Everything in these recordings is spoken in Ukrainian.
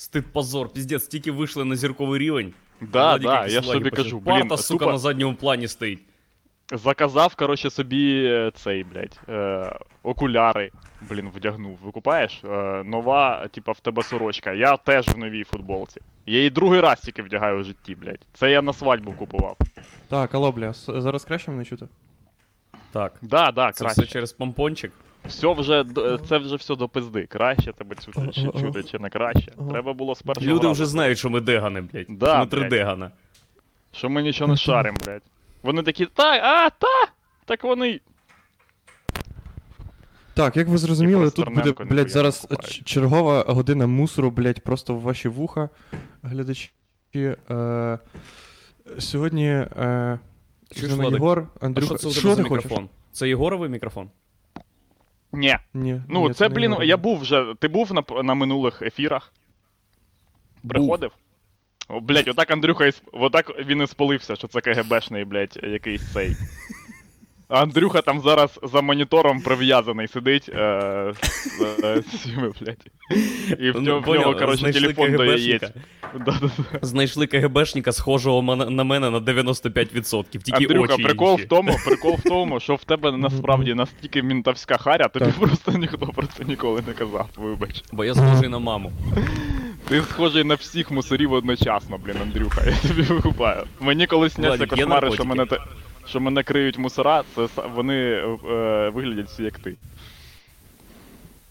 Стид позор, піздець, тільки вийшли на зірковий рівень. Да, Владик да, я ж тобі кажу, Парта, сука, тупо на задньому плані стоїть. заказав, коротше, собі е, цей, блядь, е, окуляри, блін, вдягнув. Викупаєш? Е, нова, типа, в тебе сорочка. Я теж в новій футболці. Я її другий раз тільки вдягаю в житті, блядь. Це я на свадьбу купував. Так, алло, бля, с- зараз краще мене чути? Так. Да, да, Це краще. все через помпончик. Все вже, це вже все до пизди. Краще тебе чути, чи чути, чи не краще. Треба було з першого Люди разу. вже знають, що ми дегани, блядь. Да, що ми блядь. тридегана. Що ми нічого не шарим, блядь. Вони такі, та, а, та! Так вони. Так, як ви зрозуміли, тут буде, блядь, зараз чергова година мусору, блядь, просто в ваші вуха, глядачі. Е, сьогодні е, Чуєш, нами Владик? А що це Що за ти хочеш? мікрофон? Це Єгоровий мікрофон? Ні. Ні, Ну, ні, це, не блін, я був вже. Ти був на, на минулих ефірах? Приходив? О, блядь, отак Андрюха отак він і спалився, що це КГБшний, блять, якийсь цей. Андрюха там зараз за монітором прив'язаний сидить е, з, е, з цими, блядь. І в Ну, нього, в нього коротше, телефон до яєць. Да-да-да. Знайшли КГБшника, схожого на мене на 95%. Тільки Андрюха, очі прикол інші. в тому, прикол в тому, що в тебе насправді настільки мінтовська харя, тобі просто ніхто про це ніколи не казав, вибач. Бо я схожий на маму. Ти схожий на всіх мусорів одночасно, блін, Андрюха, я тобі викупаю. Мені колись сняться Владик, є кошмари, що наркотики? мене, те- що мене криють мусора, це вони е, виглядять всі як ти.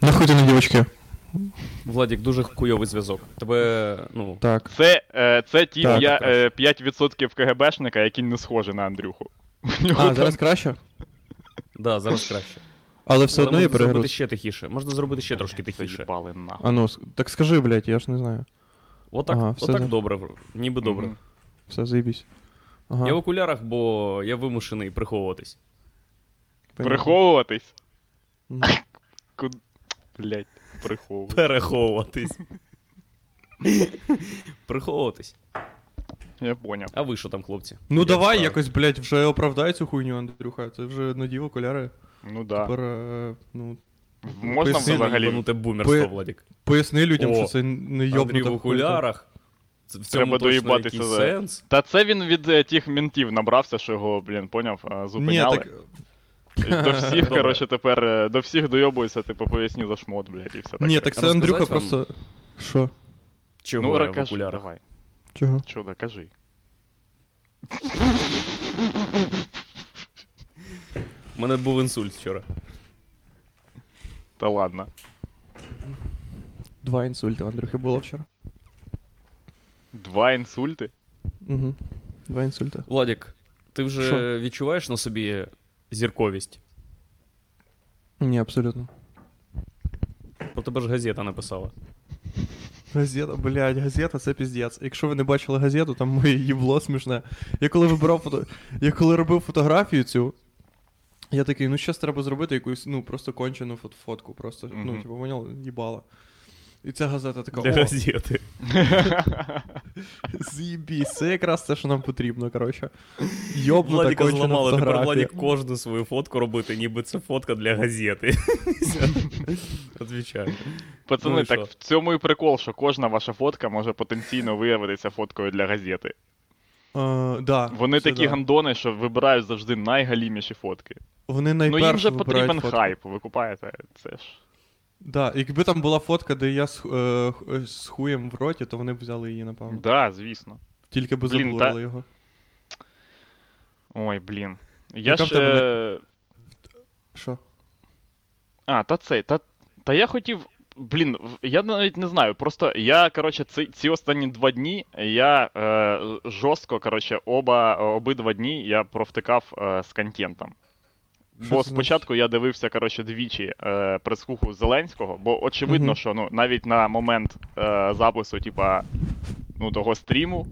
Нахуй ти на дівочки. Владік, дуже хуйовий зв'язок. Тебе, ну, Так. Це, е, це ті Так. п'я- е, 5% КГБшника, які не схожі на Андрюху. У нього А, там- зараз краще? да, зараз краще. Але все одно є можна зробити перегруз. ще тихіше. Можна зробити ще трошки тихіше. Заїбали нахуй. А ну, с- так скажи, блядь, я ж не знаю. Отак, Ага, все отак да. добре, ніби добре. Мгм. Все, заїбісь. Ага. Я в окулярах, бо я вимушений приховуватись. понятно. Приховуватись? Куд... Блять, приховуватись. Переховуватись. Приховуватись. Я поняв. А ви що там, хлопці? Ну Як давай якось, блядь, вже оправдай цю хуйню, Андрюха. Це вже надів окуляри. Ну да. Тепер, е, ну, Можна поясни, взагалі. Бумерство, Пи- Владік. поясни людям, О, що це не Андрій йобнута в окулярах. В цьому Треба точно якийсь за- сенс. Та це він від е, тих ментів набрався, що його, блін, поняв, е, Ні, так. І До всіх, коротше, тепер е, до всіх дойобується, типу, поясні за шмот, блядь, і все таке. Ні, так це Розказати Андрюха вам? просто. Що? Чого Ну, я в ракаш, окулярах? давай. Чого? Чудо, кажи. У мене був інсульт вчора. Та ладно. Два інсульти у Андрюхи було вчора. Два інсульти? Угу. Два інсульти. Владік, ти вже Що? відчуваєш на собі зірковість? Ні, абсолютно. Про тебе ж газета написала. Газета, блядь, газета це піздець. Якщо ви не бачили газету, там моє їбло смішне. Я коли вибирав фото. Я коли робив фотографію цю, я такий, ну щас треба зробити якусь, ну, просто кончену фот- фотку. Просто, ну, Мгм. типу, поняв, їбала. І ця газета така, Для газети. з'їбісь, це якраз те, що нам потрібно, коротше. Владіка зламали, тепер. Владік кожну свою фотку робити, ніби це фотка для газети. Отвічаю. Пацани, Ну так в цьому і прикол, що кожна ваша фотка може потенційно виявитися фоткою для газети. Да, Вони такі да. гандони, що вибирають завжди найгаліміші фотки. Вони Ну їм же потрібен хайп, ви купаєте? Це ж. Да, якби там була фотка, де я з, е, з хуєм в роті, то вони б взяли її, напевно. Да, звісно. Тільки би Блін, заблурили та- його. Ой, блін. Я Яка в ж. тебе Е... Що? А, та цей, та, та я хотів. Блін, в- я навіть не знаю. Просто я, коротше, ці, ці останні два дні я е, жорстко, коротше, оба, обидва дні я провтикав е, з контентом. Бо спочатку я дивився, коротше, двічі е, прес-хуху Зеленського, бо очевидно, Мгм. що ну, навіть на момент е, запису, типа, ну, того стріму,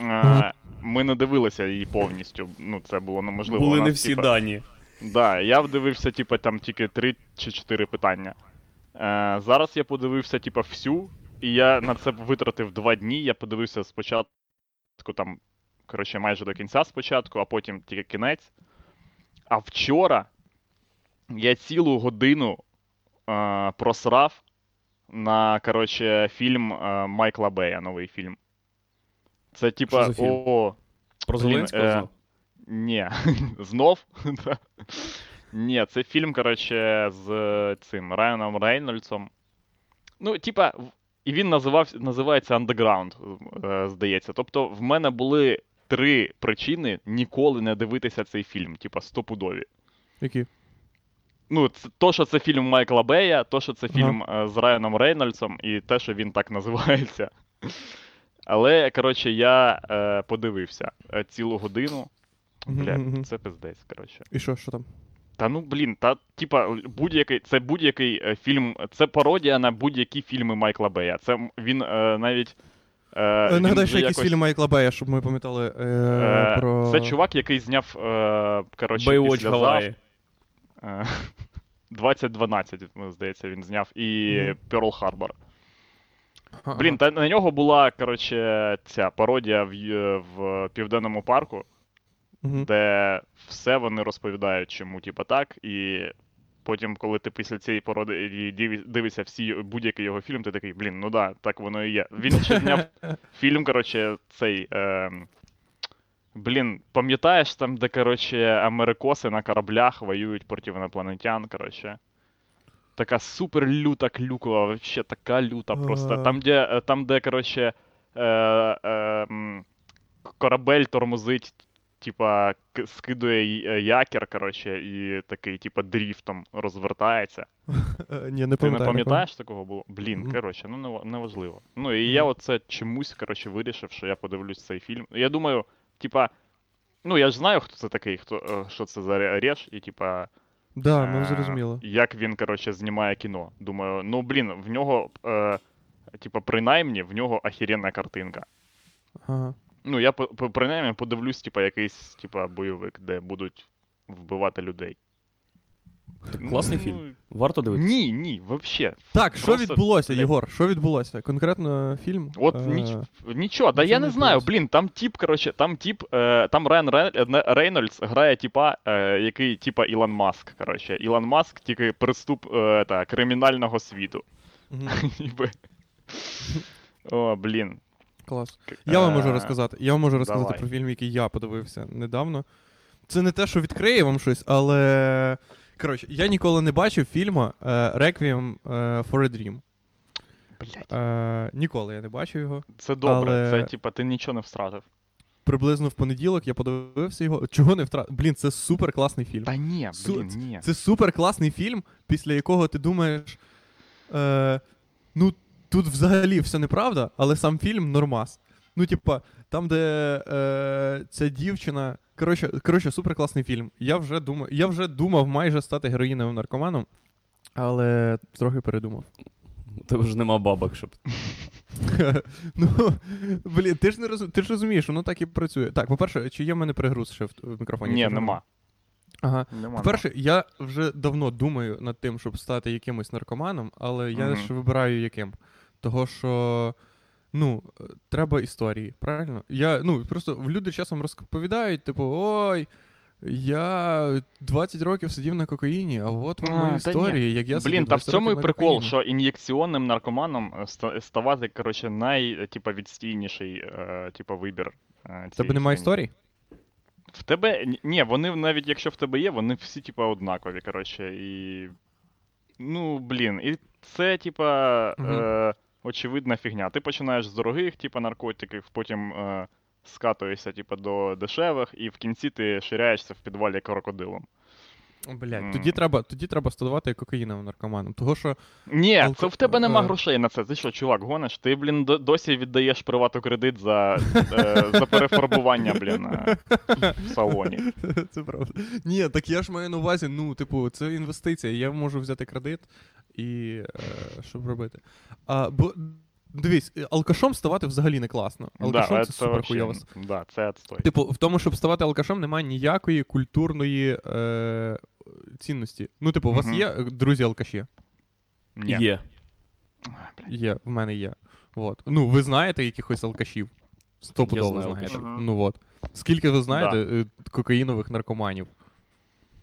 е, ми не дивилися її повністю. Ну, це було неможливо. Були У не всі типа, дані. Да, я вдивився, типу, там тільки 3 чи 4 питання. Е, зараз я подивився, типу, всю, і я на це витратив 2 дні. Я подивився спочатку там, коротше, майже до кінця спочатку, а потім тільки кінець. А вчора я цілу годину е, просрав на коротше, фільм е, Майкла Бея, новий фільм. Це типа. Що за фільм? О, Про Блін, Зеленського е, знов? ні. Знов? Ні, це фільм, коротше, з цим Райаном Рейнольдсом. Ну, типа, і він називав, називається Underground, е, здається. Тобто, в мене були три причини ніколи не дивитися цей фільм, типа, стопудові. Які? Ну, це, то, що це фільм Майкла Бея, то, що це фільм е, з Райаном Рейнольдсом, і те, що він так називається. Але, коротше, я е, подивився е, цілу годину. Бля, це пиздець, коротше. І що, що там? Та ну блін, та типа будь-який, це будь-який е, фільм, це пародія на будь-які фільми Майкла Бея. Це він е, навіть. Е, Е, Нагадай, що якийсь якось, фільм Майкла Бея, щоб ми пам'ятали е, е, про. Це чувак, який зняв. Е, коротше, Baywatch після Hawaii. Е, 2012, здається, він зняв, і Мгм. Pearl Harbor. Ага, Блін, та на нього була, коротше, ця пародія в, в Південному парку, Мгм. де все вони розповідають, чому, типа, так, і потім, коли ти після цієї пародії диві- дивишся всі будь-який його фільм, ти такий, блін, ну да, так воно і є. Він ще зняв фільм, коротше, цей. Е, блін, пам'ятаєш там, де, коротше, америкоси на кораблях воюють проти інопланетян, коротше. Така супер люта клюкова, вообще така люта просто. Е. Там, де, е, там, де коротше, е, е, корабель тормозить, типа, скидує е, якір, коротше, і такий, типа, дріфтом розвертається. Ні, не Ти не пам'ятаю. пам'ятаєш такого було? Блін, коротше, ну нева- неважливо. Ну і я оце чомусь, коротше, вирішив, що я подивлюсь цей фільм. Я думаю, типа, ну я ж знаю, хто це такий, хто, е, що це за ре- реж, і типа. Да, ну е, зрозуміло. Як він, коротше, знімає кіно. Думаю, ну блін, в нього, е, типа, принаймні, в нього ахіренна картинка. Ага. Ну, я по- по- принаймні подивлюсь, типа, якийсь, типа, бойовик, де будуть вбивати людей. Класний Ну, фільм. Варто дивитися. Ні, ні, вообще. Так, що Просто, відбулося. Єгор? Що відбулося? Конкретно фільм. От е, ніч, нічого, да я не не знаю, блін, там тип, коротше, там тип, е, там Райан Рейнольдс грає типа, е, який типа Ілон Маск, коротше. Ілон Маск тільки приступ е, та, кримінального світу. Ніби. О, блін. Клас. Я вам можу Е, розказати. Я вам можу розказати давай. про фільм, який я подивився недавно. Це не те, що відкриє вам щось, але. Коротше, я ніколи не бачив фільму е, Requiem е, for a Dream. Блять. Е, ніколи я не бачив його. Це добре, але- це типа ти нічого не втратив. Приблизно в понеділок я подивився його. Чого не втратив? Блін, це супер класний фільм. Та ні, Су- блін, ні. Це супер класний фільм, після якого ти думаєш. Е, ну, тут взагалі все неправда, але сам фільм нормас. Ну, типа, там, де е, ця дівчина. Коротше, коротше, супер класний фільм. Я вже думав, я вже думав майже стати героїновим наркоманом, але трохи передумав. Тебе ж нема бабок, щоб. ну, блін, ти ж не роз... ти ж розумієш, воно так і працює. Так, по-перше, чи є в мене перегруз ще в, в мікрофоні? Ні, нема. Ага. Нема. По-перше, я вже давно думаю над тим, щоб стати якимось наркоманом, але я Мгм. ж вибираю яким. Того, що ну, треба історії, правильно? Я, ну, просто люди часом розповідають, типу, ой. Я 20 років сидів на кокаїні, а от вам А, мої історії, як я Блін, та в цьому і прикол, кокаїні. що ін'єкціонним наркоманом ставати, коротше, най, типа, відстійніший, е, типа, вибір. е, В тебе немає історій? В тебе. ні- Ні, вони навіть якщо в тебе є, вони всі, типа, однакові, коротше, і. Ну, блін, і це, типа, Мгм. е, очевидна фігня. Ти починаєш з дорогих, типа, наркотиків, потім е, скатуєшся, типа, до дешевих, і в кінці ти ширяєшся в підвалі крокодилом. Блять, М. тоді треба, тоді треба ставати кокаїновим наркоманом. Того, що Ні, Алко- це в тебе нема е. грошей на це. Ти що, чувак, гониш? Ти, блін, досі віддаєш привату кредит за, е, за перефарбування, блін, е, в салоні. Це правда. Ні, так я ж маю на увазі, ну, типу, це інвестиція. Я можу взяти кредит і е, щоб робити. А, бо дивись, е, алкашом ставати взагалі не класно. Алкашом да, це супер вообще, хуйово. Да, це отстой. Типу, в тому, щоб ставати алкашом, немає ніякої культурної е, цінності. Ну, типу, у вас є е, друзі алкаші? Ні. Є. Є, в мене є. Вот. Ну, ви знаєте якихось алкашів? Стопудово знаю знаєте. алкашів. Ну от. Скільки ви знаєте е, кокаїнових наркоманів?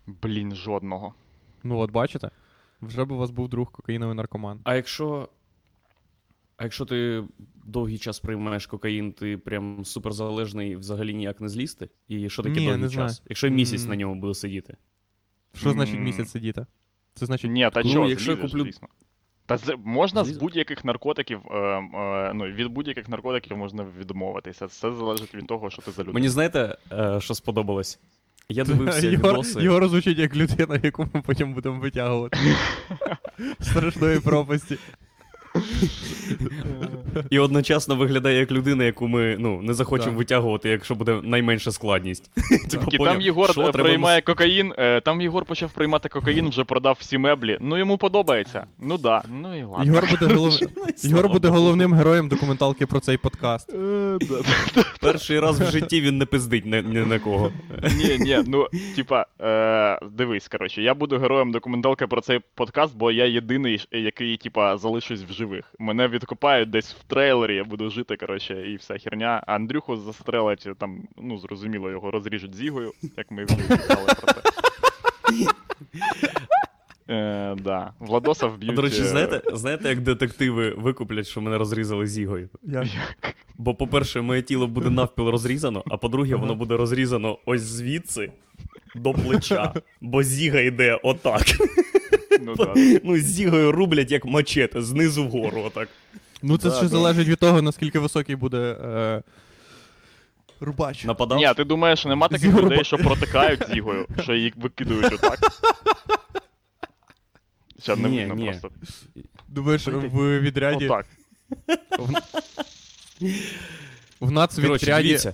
Блін, жодного. Ну от бачите? Вже б у вас був друг кокаїновий наркоман. А якщо А якщо ти довгий час приймаєш кокаїн, ти прям суперзалежний, взагалі ніяк не злізти? І що таке Ні, довгий не час? знаю. Якщо місяць на ньому буде сидіти. Що значить місяць сидіти? Це значить. Ні, та Ну, чого, якщо я злізеш, куплю- звісно. Та з, можна з будь-яких наркотиків, е, е, ну, від будь-яких наркотиків можна відмовитися. Все залежить від того, що ти за людина. Мені знаєте, е, що сподобалось? Я дивився Єгор, відоси. Його розучить як людина, яку ми потім будемо витягувати. Страшної пропасті. І одночасно виглядає як людина, яку ми ну, не захочемо витягувати, якщо буде найменша складність. Типу, І там Єгор що е, приймає кокаїн, е, там Єгор почав приймати кокаїн, вже продав всі меблі. Ну йому подобається. Ну да, ну і ладно. Єгор буде, голов... Єгор буде головним героєм документалки про цей подкаст. Е. Перший раз в житті він не пиздить ні, ні на кого. Ні, ні, ну, типа, е, дивись, коротше, я буду героєм документалки про цей подкаст, бо я єдиний, який, типа, залишусь в живих. Мене відкопають десь в трейлері, я буду жити, коротше, і вся херня. А Андрюху застрелять, там, ну, зрозуміло, його розріжуть зігою, як ми вже казали про це. Е, да. Владоса вб'ють. До речі, е, знаєте, знаєте, як детективи викуплять, що мене розрізали зігою? Я... Бо, по-перше, моє тіло буде навпіл розрізано, а по-друге, воно буде розрізано ось звідси до плеча. Бо зіга йде отак. Ну, да. Ну, зігою рублять як мачете, знизу вгору, отак. Ну це Да, ще да. залежить від того, наскільки високий буде е... рубач. Нападав? Ні, ти думаєш, що нема таких людей, що протикають зігою, що їх викидують отак? Ще не Ні, видно ні. просто. Думаєш, в відряді. Отак. В Коротше, відряді дивіться.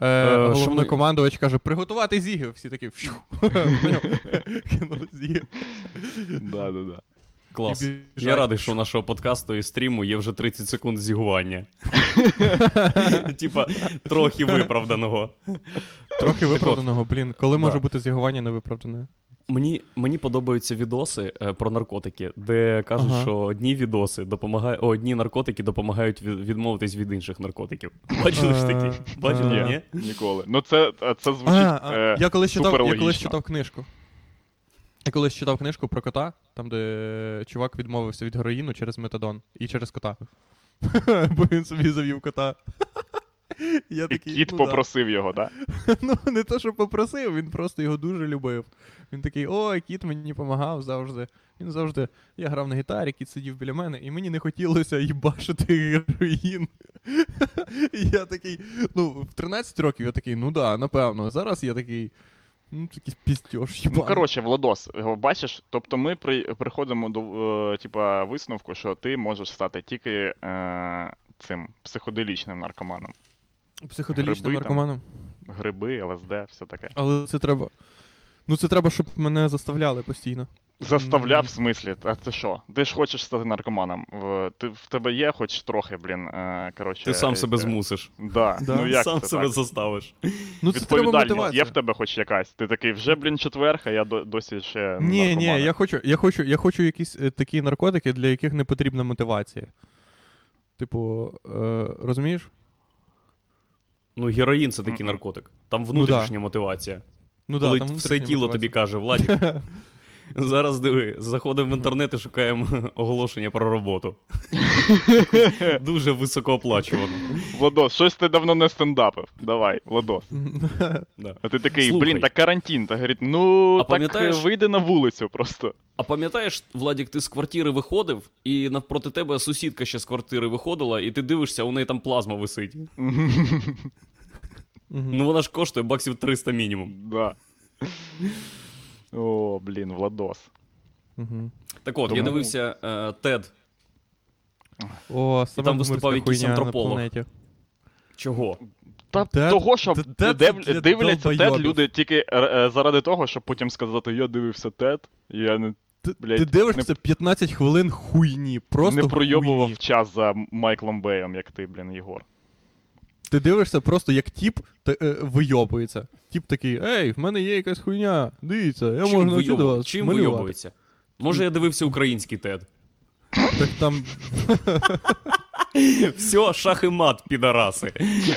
е, е, головнокомандувач каже, приготувати зіги. Всі такі фью. Кинули зіги. Да, да, да. Клас. Я радий, що у нашого подкасту і стріму є вже 30 секунд зігування. Типа, трохи виправданого. Трохи виправданого, блін. Коли може бути зігування невиправдане? Мені, мені подобаються відоси е, про наркотики, де кажуть, Ага. що одні відоси допомагають, одні наркотики допомагають від, відмовитись від інших наркотиків. Бачили ж такі? Е, Бачили, ні? Ніколи. Ну це, це звучить. А, а, е, я колись читав, я колись читав книжку. Я колись читав книжку про кота, там, де чувак відмовився від героїну через метадон і через кота. Бо він собі завів кота. Я І такий, кіт ну, да. попросив його, так? Ну, не то, що попросив, він просто його дуже любив. Він такий, ой, кіт мені допомагав завжди. Він завжди. Я грав на гітарі, кіт сидів біля мене, і мені не хотілося їбашити героїн. І я такий, ну, в 13 років я такий, ну да, напевно. Зараз я такий. Ну, такий піздьош, Ну, коротше, Владос, бачиш, тобто ми при, приходимо до е, типа, висновку, що ти можеш стати тільки е, цим психоделічним наркоманом. Психоделічним гриби там. наркоманом. Гриби, ЛСД, все таке. Але це треба. Ну, це треба, щоб мене заставляли постійно. Заставляв в смислі, а ти що? Ти ж хочеш стати наркоманом. В, ти, в тебе є хоч трохи, блін. Е, коротше, Ти сам е, себе е, змусиш. Да. Да. Ну як сам це себе так? заставиш. Ну, це Відповідальність мотивація. є в тебе хоч якась. Ти такий, вже, блін, четверг, а я досі ще Ні, ні, я хочу, я хочу, я хочу якісь е, такі наркотики, для яких не потрібна мотивація. Типу, е, розумієш? Ну, героїн це такий наркотик. Там да. внутрішня мотивація. Ну Коли да, там все тіло тобі каже, Владик, зараз диви, заходимо в інтернет і шукаємо оголошення про роботу. Дуже високооплачувано. Владос, щось ти давно не стендапив. Давай, Владос. Да. А ти такий, Слухай. блін, так карантин. Та говорить, ну А так пам'ятаєш- вийди на вулицю просто. А пам'ятаєш, Владік, ти з квартири виходив, і навпроти тебе сусідка ще з квартири виходила, і ти дивишся, у неї там плазма висить. Ну вона ж коштує баксів 300 мінімум. Да. О, блін, Владос. Мгм. Так от, я Тому- дивився е, TED. О, саме там виступав якийсь хуйня на антрополог. планеті. Чого? Та Тед- того, що Тед- Тед див- для дивляться тед люди тільки е, е, заради того, щоб потім сказати, я дивився тед, я не, Ти, Блядь, ти дивишся 15 хвилин хуйні, просто не пройобував час за Майклом Беєм, як ти, блін, Єгор. Ти дивишся просто як тіп та, е, вийобується. Тіп такий, ей, в мене є якась хуйня, дивіться, я Чим, можу навчити вийобу- вас Чим малювати. вийобується? Може, я дивився український тед. Так там Все, шах і мат, підараси.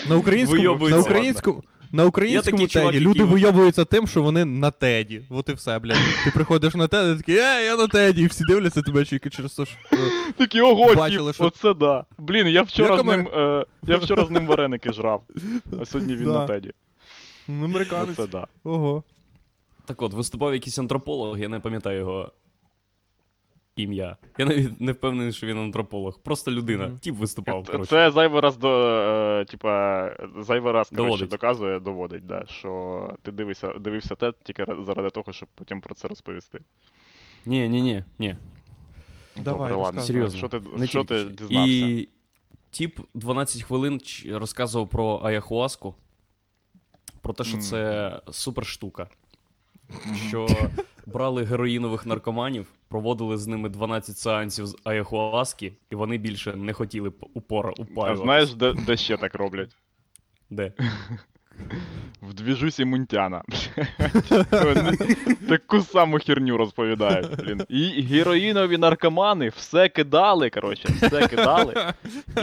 на українському, на Вийобується. українському, На українському теді люди вийобуються тим, що вони на теді. От і все, блядь. Ти приходиш на теді, такий, е, я на теді, і всі дивляться тебе тільки через те, що. е, Такі ого, Бачили, що- оце да. Блін, я вчора з ним. Е, я вчора з ним вареники жрав. А сьогодні він Да. на теді. Ну, американець. Оце да. Ого. Так от, виступав якийсь антрополог, я не пам'ятаю його ім'я. Я навіть не впевнений, що він антрополог. Просто людина. Мгм. Тіп виступав. коротше. Це зайвий раз до. Е, типа, зайвий раз коротше, Доводить. доказує, доводить, да, що ти дивився, дивився те тільки заради того, щоб потім про це розповісти. Ні, ні, ні, ні. Давай, Добре, ладно. Серйозно. Що ти, Не що ти дізнався? І тіп 12 хвилин розказував про аяхуаску. Про те, що Мгм. це супер штука. Що брали героїнових наркоманів, проводили з ними 12 сеансів з аяхуаски, і вони більше не хотіли упора упора А знаєш, де, де ще так роблять? Де? В двіжусі Мунтяна. Таку саму херню розповідають. Блін. І героїнові наркомани все кидали, коротше, все кидали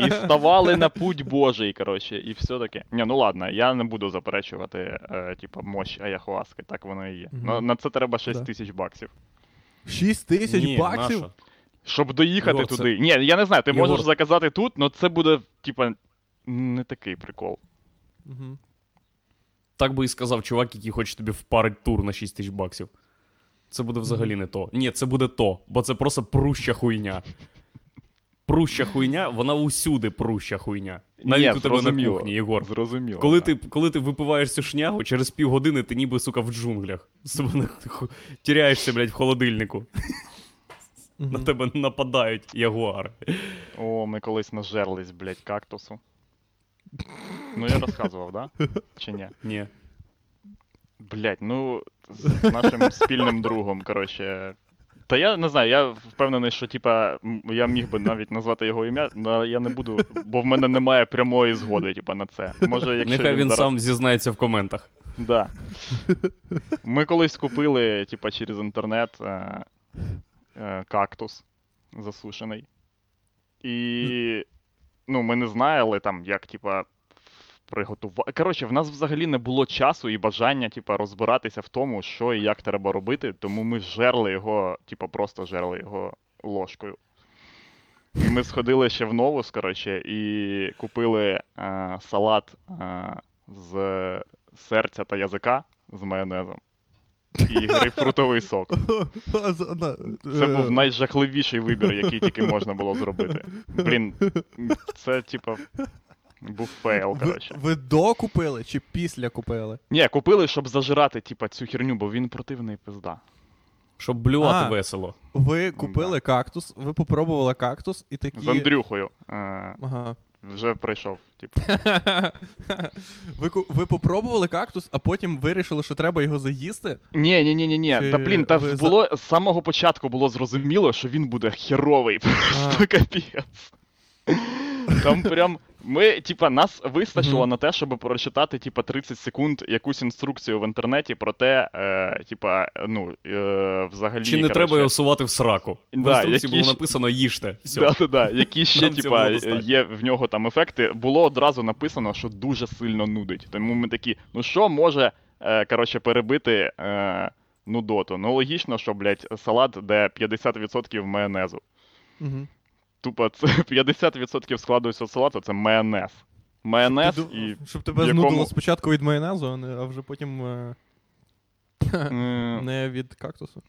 і ставали на путь Божий, коротше, і все таке. Ні, ну ладно, я не буду заперечувати, е, типа, мощь Аяхуаски, так воно і є. Мгм. На, це треба 6 тисяч баксів. 6 тисяч Ні, баксів? наша. Щоб доїхати Єгор, це- туди. Ні, я не знаю, ти Єгор- можеш заказати тут, але це буде, типа, не такий прикол. Угу. Так би і сказав чувак, який хоче тобі впарить тур на 6 тисяч баксів. Це буде взагалі не то. Ні, це буде то, бо це просто пруща хуйня. Пруща хуйня, вона усюди пруща хуйня. Навіть Ні, у тебе на кухні, Єгор. Зрозуміло. Коли ти, коли ти випиваєш цю шнягу, через півгодини ти ніби, сука, в джунглях. Тіряєшся, блядь, в холодильнику. На тебе нападають ягуари. О, ми колись нажерлись, блядь, кактусу. Ну, я розказував, да? Чи ні? Ні. Блядь, ну, з нашим спільним другом, коротше. Та я не знаю, я впевнений, що типа я міг би навіть назвати його ім'я, але я не буду, бо в мене немає прямої згоди, типа, на це. Може, якщо Нехай він зараз... сам зізнається в коментах. Да. Ми колись купили, типа, через інтернет е, е, кактус засушений. І ну, ми не знали там, як, типа, приготувати. Коротше, в нас взагалі не було часу і бажання, типа, розбиратися в тому, що і як треба робити, тому ми жерли його, типа, просто жерли його ложкою. І ми сходили ще в новус, коротше, і купили е, салат е, з серця та язика з майонезом. І грейпфрутовий сок. Це Е, був найжахливіший вибір, який тільки можна було зробити. Блін, це типа був fail, коротше. ви до купили чи після купили? Ні, купили, щоб зажирати, типа, цю херню, бо він противний пизда. Щоб блювати А. весело. Ви купили кактус, ви попробували кактус і такі. З Андрюхою. Е, Ага. Вже пройшов, Типу. ви, ви попробували кактус, а потім вирішили, що треба його заїсти? Ні, ні, ні, ні, ні. Чи Та блін, та ви було з самого початку було зрозуміло, що він буде херовий. Просто капець. Там прям. Ми, типа, нас вистачило Мгм. на те, щоб прочитати, типа, 30 секунд якусь інструкцію в інтернеті про те, е, типа, ну, е, взагалі. Чи не коротше, треба його сувати в сраку? В інструкції які було написано їжте. Все. Да, да, да. Які ще, типа, є в нього там ефекти. Було одразу написано, що дуже сильно нудить. Тому ми такі, ну що може, е, коротше, перебити е, нудоту? Ну, логічно, що, блядь, салат, де 50% майонезу. Угу. Тупо це 50% складу салату це майонез. Майонез Щоб, і. щоб тебе якому- знудило спочатку від майонезу, а, не, а вже потім е, не від кактусу.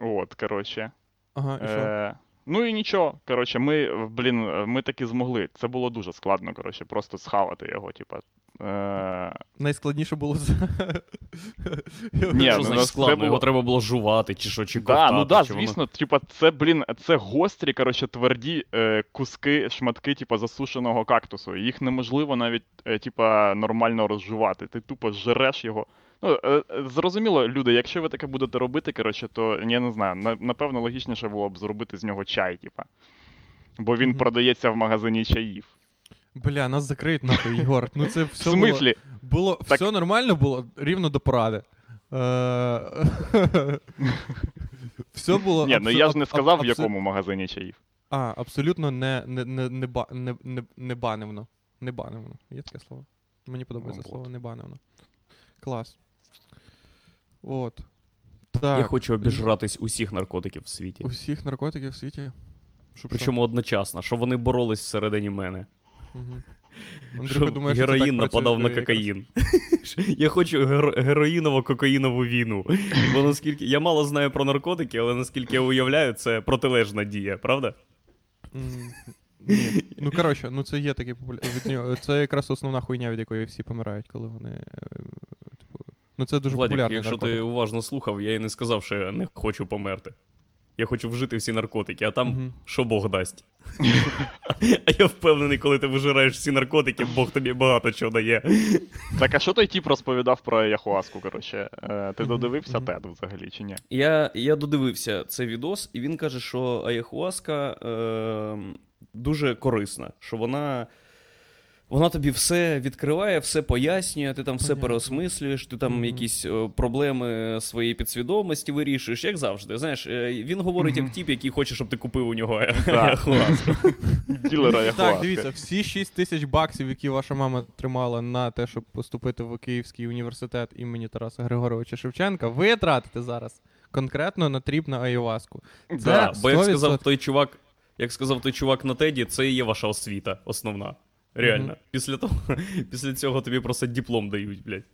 От, коротше. Ага, і що? Е, ну і нічого. Коротше, ми, блін, ми таки змогли. Це було дуже складно, коротше, просто схавати його, типа. Е, Найскладніше було. Ні, ну, значить складно? це було- Його треба було жувати, чи що, чи Да, ковтати, ну да, чи воно- типа, це, блін, це гострі, коротше, тверді е, куски, шматки, типа, засушеного кактусу. Їх неможливо навіть, е, типа, нормально розжувати. Ти тупо жереш його. Ну, е, е, зрозуміло, люди, якщо ви таке будете робити, коротше, то я не знаю, на, напевно, логічніше було б зробити з нього чай, типа. Бо він Мгм. продається в магазині чаїв. Бля, нас закриють нахуй, Єгор. Ну це В все смислі? було, було Так- все нормально було рівно до поради. Е, Все було. Ні, ну я ж не сказав, в якому магазині чаїв. А, абсолютно не, не, не, не, не, не, не банивно. Не банивно. Є таке слово. Мені подобається Ну, слово от. небанено. Клас. От. Так. Я хочу обіжратись усіх наркотиків в світі. Усіх наркотиків в світі. Щоб Причому одночасно, щоб вони боролись всередині мене. Андрюха думає, що героїн нападав на кокаїн. Я хочу геро- героїново-кокаїнову війну. Бо наскільки я мало знаю про наркотики, але наскільки я уявляю, це протилежна дія, правда? Ні. Ну, коротше, ну це є такий популярний. Це якраз основна хуйня, від якої всі помирають, коли вони. е, Типу, ну це дуже Владик, популярний якщо наркотик. ти уважно слухав, я і не сказав, що я не хочу померти. Я хочу вжити всі наркотики, а там що Бог дасть. А я впевнений, коли ти вижираєш всі наркотики, Бог тобі багато чого дає. Так, а що той тіп розповідав про Яхуаску, коротше? Е, Ти додивився тед взагалі чи ні? Я, я додивився цей відос, і він каже, що Аяхуаска е, дуже корисна, що вона. Вона тобі все відкриває, все пояснює, ти там все Понятно. переосмислюєш, ти там якісь е, проблеми своєї підсвідомості вирішуєш, як завжди. Знаєш, е, він говорить як тіп, який хоче, щоб ти купив у нього Так. Ділера. Так, дивіться, всі 6 тисяч баксів, які ваша мама тримала на те, щоб поступити в Київський університет імені Тараса Григоровича Шевченка, ви тратите зараз конкретно на тріп на Айваску. Да. Да, бо як сказав той чувак, як сказав той чувак на Теді, це і є ваша освіта основна. Реально. Мгм. Після того, після цього тобі просто диплом дають, блядь.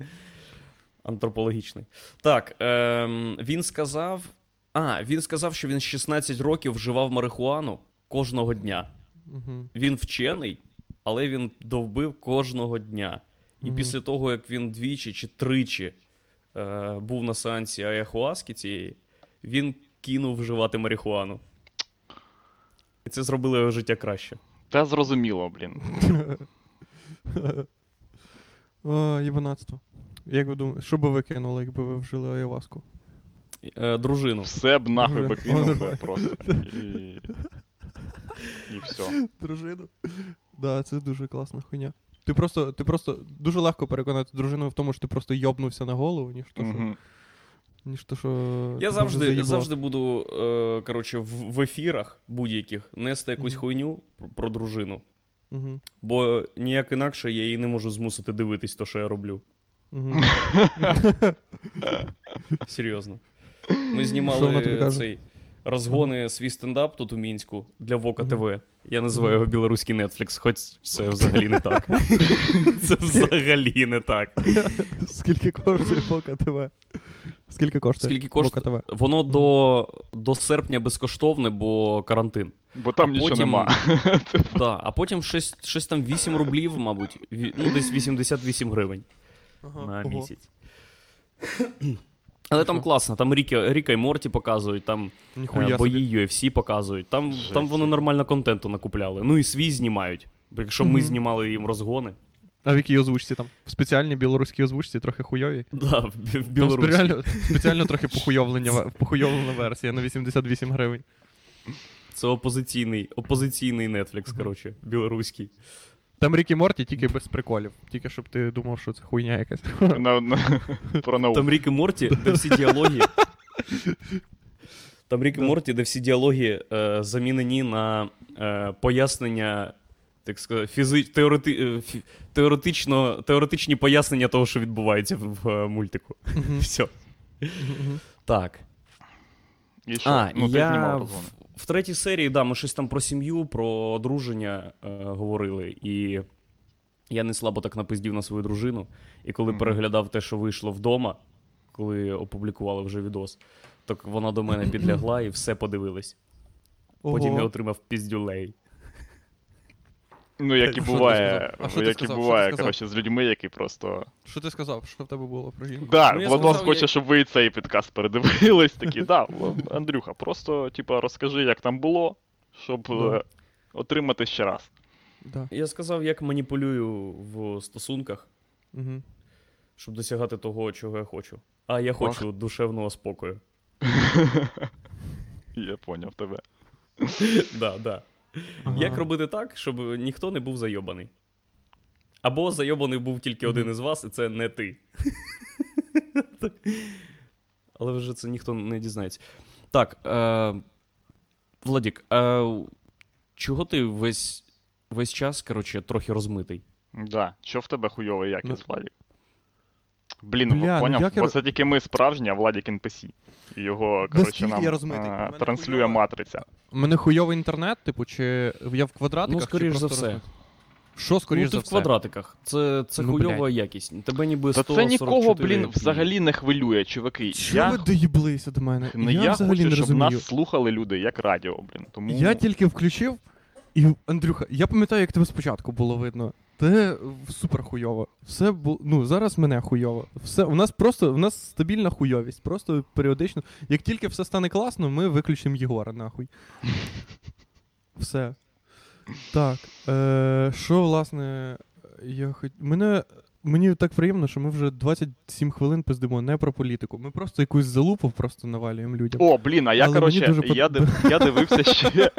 Антропологічний. Так, ем, він сказав. А, він сказав, що він 16 років вживав марихуану кожного дня. Угу. Він вчений, але він довбив кожного дня. І Мгм. після того, як він двічі чи тричі е, був на сеансі аяхуаски цієї, він кинув вживати марихуану. І це зробило його життя краще. Та зрозуміло, блін. О. Як ви думаєте, що би ви кинули, якби ви вжили Айваску? Е, дружину. Все б нахуй би кинув просто. І... І все. Дружину? Да, це дуже класна хуйня. Ти просто, ти просто дуже легко переконати дружину в тому, що ти просто йобнувся на голову, ніж то, що. Ніж то, що Я завжди, завжди буду е, коротше, в, в ефірах будь-яких нести якусь Мгм. хуйню про, про дружину. -hmm. Бо ніяк інакше я її не можу змусити дивитись то, що я роблю. Мгм. Серйозно. Ми знімали цей розгони свій стендап тут у мінську для Вока. ТВ. Я називаю його білоруський Netflix, хоч це взагалі не так. Це взагалі не так. Скільки коштує Бока ТВ? Скільки коштує? Скільки коштує? ТВ? Воно до, до серпня безкоштовне, бо карантин. Бо там А нічого потім- нема. Да, а потім щось, щось там 8 рублів, мабуть. Ну, десь 88 гривень на Ого. місяць. Але там класно, там Ріка, Ріка і Морті показують, там е, Ніхуя бої собі. UFC показують. Там, Жесть там вони нормально контенту накупляли. Ну і свій знімають. Якщо ми знімали їм розгони, А в якій озвучці там? В спеціальній білоруській озвучці трохи хуйові. да, в, Білорусі. спеціально, спеціально трохи похуйовлена версія на 88 гривень. Це опозиційний, опозиційний Netflix, коротше, білоруський. Там Рік і Морті тільки без приколів. Тільки щоб ти думав, що це хуйня якась. На- на- Про науку. Там Рік і Морті, де всі діалоги. Там Рік і Морті, де всі діалоги е, замінені на е, пояснення, так сказати, фізи... теорети... е, фі- теоретично... теоретичні пояснення того, що відбувається в, в е, мультику. Все. Так. І що? А, ну, ти я знімав в, розгони. В третій серії, да, ми щось там про сім'ю, про одруження е, говорили. І я не слабо так напиздів на свою дружину. І коли Мгм. переглядав те, що вийшло вдома, коли опублікували вже відос, так вона до мене підлягла і все подивилась. Потім я отримав піздюлей. Ну, як і буває? А що ти як і сказав? Що ти буває, сказав? коротше, з людьми, які просто. Що ти сказав? Що в тебе було про жінку? Да, Ну, я воно сказав, хоче, я- щоб ви і цей підкаст передивились. Такі, да, Андрюха, просто, типа, розкажи, як там було, щоб Да. е, отримати ще раз. Да. Я сказав, як маніпулюю в стосунках, Угу. щоб досягати того, чого я хочу. А я хочу душевного спокою. Я поняв тебе. Да, да. Як робити так, щоб ніхто не був зайобаний? Або зайобаний був тільки один із вас, і це не ти. Але вже це ніхто не дізнається. Так, е, Владік, е, чого ти весь, весь час, коротше, трохи розмитий? Да. Що в тебе хуйовий якість, Ну. Владік? Блін, Бля, ну поняв? як Бо це тільки ми справжні, а Владік NPC. І його, коротше, нам я розумію, а, транслює хуйова- матриця. У мене хуйовий інтернет, типу, чи я в квадратиках? Ну, чи скоріш за все. розмит- Що скоріш ну, ти за в все? квадратиках. Це, це Ну, хуйова якість. Тебе ніби Та це нікого, блін, взагалі не хвилює, чуваки. Чого Я, ви доїблися до мене? не я я взагалі хочу, не щоб розумію. нас слухали люди, як радіо, блін. Тому Я тільки включив, і Андрюха, я пам'ятаю, як тебе спочатку було видно. Те супер хуйово. Все було. Ну, зараз мене хуйово. Все, у нас просто у нас стабільна хуйовість. Просто періодично. Як тільки все стане класно, ми виключимо Єгора, нахуй. Все. Так. Е, що, власне, я хоч. Мене. Мені так приємно, що ми вже 27 хвилин пиздимо не про політику. Ми просто якусь залупу просто навалюємо людям. О, блін, а я, Але коротше, я, под- див, я дивився ще.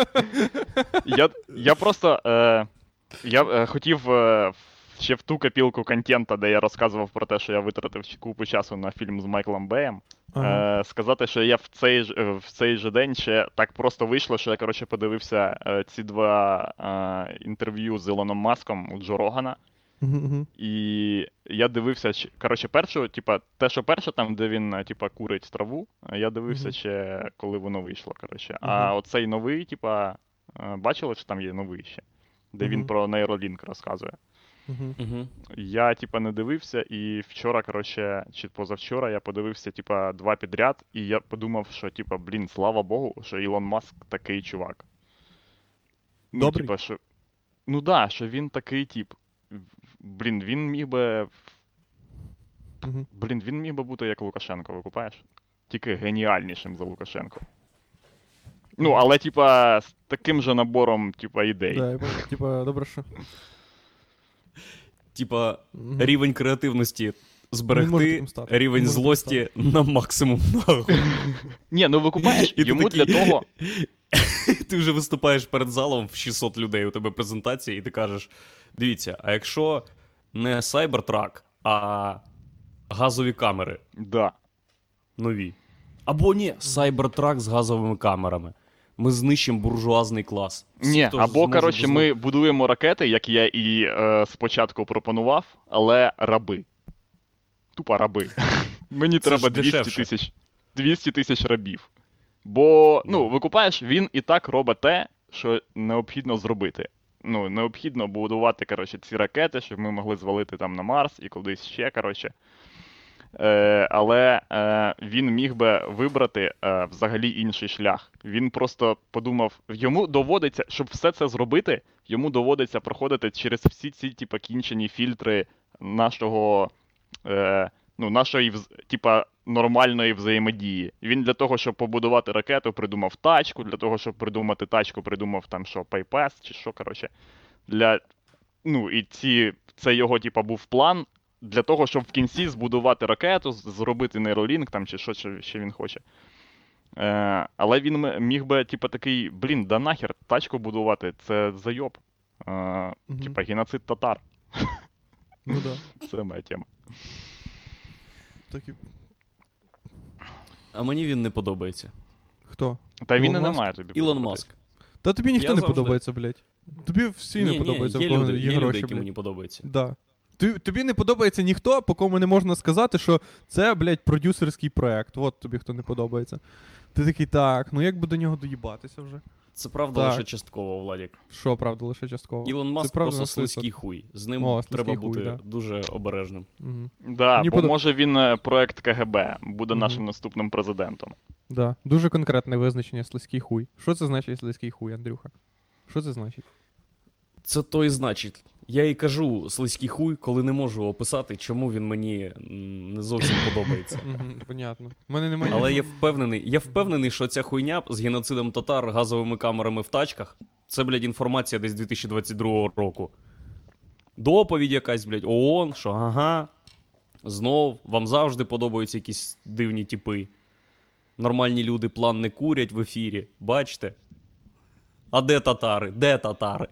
Я, я просто. Е, я е, хотів е, ще в ту копілку контента, де я розказував про те, що я витратив купу часу на фільм з Майклом Беєм. Ага. Е, сказати, що я в цей, ж- е, в цей же день ще так просто вийшло, що я коротше подивився е, ці два е, інтерв'ю з Ілоном Маском у Джо Рогана. І я дивився, коротше, першу, типа, те, що перше, там, де він, типа, курить траву, я дивився ще, коли воно вийшло, коротше. А оцей новий, типа, бачили, що там є новий ще, де він про нейролінк розказує. Я, типа, не дивився, і вчора, коротше, чи позавчора я подивився, типа, два підряд, і я подумав, що, типа, блін, слава Богу, що Ілон Маск такий чувак. Ну, Добрий? типа, що. Ну да, що він такий тип. Блін, він міг би. Блін, він міг би бути як Лукашенко, викупаєш? Тільки геніальнішим за Лукашенко. Ну, але, типа, з таким же набором, типа, ідей. Да, я понял. Типа, добре, що. Типа, Мгм. рівень креативності може зберегти, таким стати. Не рівень може злості на максимум нахуй. Ні, ну викупаєш, І ти йому такий- для того. Ти вже виступаєш перед залом в 600 людей, у тебе презентація, і ти кажеш: дивіться, а якщо не Cybertruck, а газові камери Да. нові. Або ні, Cybertruck з газовими камерами. Ми знищимо буржуазний клас. Ні, хто або, коротше, ми будуємо ракети, як я і е, спочатку пропонував, але раби. Тупо раби. Мені Це треба ж 200 дешевше. тисяч 200 тисяч рабів. Бо, ну, викупаєш, він і так робить те, що необхідно зробити. Ну, необхідно будувати, коротше, ці ракети, щоб ми могли звалити там на Марс і кудись ще, коротше. Е, але е, він міг би вибрати е, взагалі інший шлях. Він просто подумав, йому доводиться, щоб все це зробити, йому доводиться проходити через всі ці, типа, кінчені фільтри нашого, ну, нашої типа, нормальної взаємодії. Він для того, щоб побудувати ракету, придумав тачку, для того, щоб придумати тачку, придумав там що, PayPass чи що, коротше. Для... Ну, і ці, це його, типа, був план для того, щоб в кінці збудувати ракету, зробити нейролінк там чи що ще, він хоче. Е, але він міг би, типа, такий, блін, да нахер тачку будувати, це зайоб. Е, Мгм. Типа геноцид татар. Ну да. Це моя тема. Так і... А мені він не подобається. Хто? Та він і не має тобі. Ілон. Маск. Та тобі ніхто Я не завжди- подобається, блядь. Тобі всі не ні, подобаються, ні, в є кого люди, є є гроші, люди, які блядь. мені подобаються. Да. Тобі не подобається ніхто, по кому не можна сказати, що це, блядь, продюсерський проект. От тобі хто не подобається. Ти такий, так, ну як би до нього доїбатися вже? Це правда Так. лише частково, Владік. Що, правда, лише частково. Ілон Маск правда просто слизький хуй. З ним О, треба хуй, бути да. дуже обережним. Угу. Да, Мені бо подоб- може він е, проект КГБ буде Мгм. нашим наступним президентом. Да. Дуже конкретне визначення слизький хуй. Що це значить слизький хуй, Андрюха? Що це значить? Це то і значить. Я і кажу слизький хуй, коли не можу описати, чому він мені не зовсім подобається. Понятно. Мене немає. Але я впевнений, я впевнений, що ця хуйня з геноцидом татар, газовими камерами в тачках це, блядь, інформація десь 2022 року. Доповідь якась, блядь, ООН, що ага. Знов, вам завжди подобаються якісь дивні типи. Нормальні люди план не курять в ефірі. Бачите? А де татари? Де татари?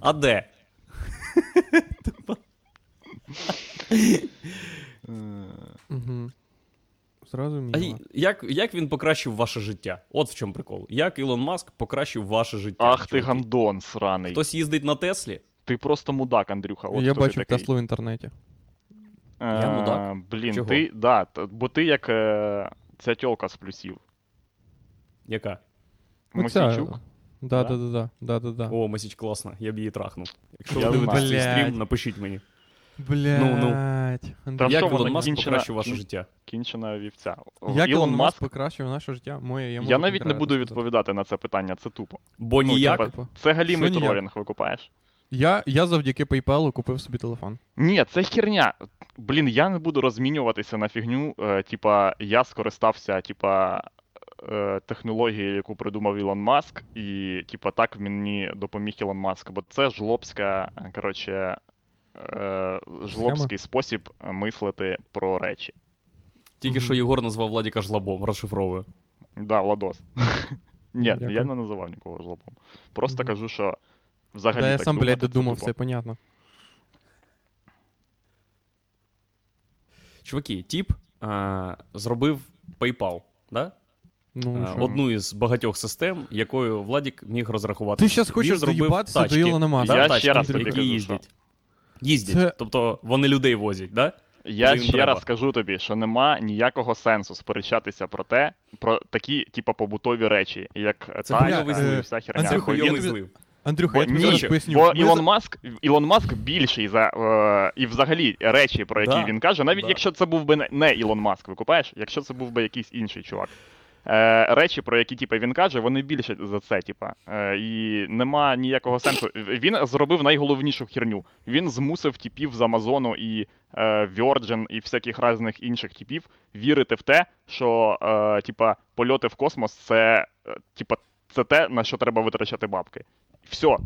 А де? Угу. Зразу А й- як, як він покращив ваше життя? От в чому прикол. Як Ілон Маск покращив ваше життя? Ах ти чуваки? гандон сраний. Хтось їздить на Теслі, Ти просто мудак, Андрюха. От Я хто ти бачив такий. Теслу в інтернеті. Я Е, мудак? Блін, Чого? ти. Да, т- бо ти як е, ця тьолка з плюсів. Яка? Мосійчук. Да, Да? да, да, да, да, да. О, Масіч класна, я б її трахнув. Якщо ви дивитесь цей стрім, напишіть мені. Блять. Ну, ну. Та Як що Ілон вона Маск кінчена- покращив ваше кін- життя? Кінчена вівця. Як Ілон Маск. покращив наше життя? Моє, я, Я, можу навіть не конкретно буду сказати. відповідати на це питання, це тупо. Бо Ну, ніяк. типа, Типу, Це галімий Що ніяк? тролінг, викупаєш? Я, я завдяки PayPal купив собі телефон. Ні, це херня. Блін, я не буду розмінюватися на фігню. Е, типа, я скористався, типа, е, яку придумав Ілон Маск, і, типа, так мені допоміг Ілон Маск. Бо це жлобська, е, коротше, е, жлобський спосіб мислити про речі. Тільки що Єгор назвав Владіка жлобом, розшифровую. Да, Владос. Ні, я не називав нікого жлобом. Просто Мгм. кажу, що взагалі. Да, я так сам, блядь, додумав, все понятно. Чуваки, тіп а, зробив PayPal, да? Ну, А, одну із багатьох систем, якою Владік міг розрахувати. Ти щас хочеш доїбатися до. Ілона Маска? Я тачки, ще раз тобі які кажу, їздять. Їздять. Це- Тобто вони людей возять, да? Я ще треба. раз скажу тобі, що нема ніякого сенсу сперечатися про те, про такі, типа, побутові речі, як Це хуйовий злив. вся херня. Це хуйовий злив. Андрюха, Бо, я тобі ні, зараз поясню. бо Ілон Маск, Ілон Маск більший за е, і взагалі речі, про які Да, він каже, навіть да. якщо це був би не- не Ілон Маск, викупаєш, якщо це був би якийсь інший чувак. Е, речі, про які типу, він каже, вони більше за це, типа. Е, і нема ніякого сенсу. Він зробив найголовнішу херню. Він змусив типів з Амазону і е, Virgin і всяких різних інших типів вірити в те, що е, типа, польоти в космос це, типу, це те, на що треба витрачати бабки. Все,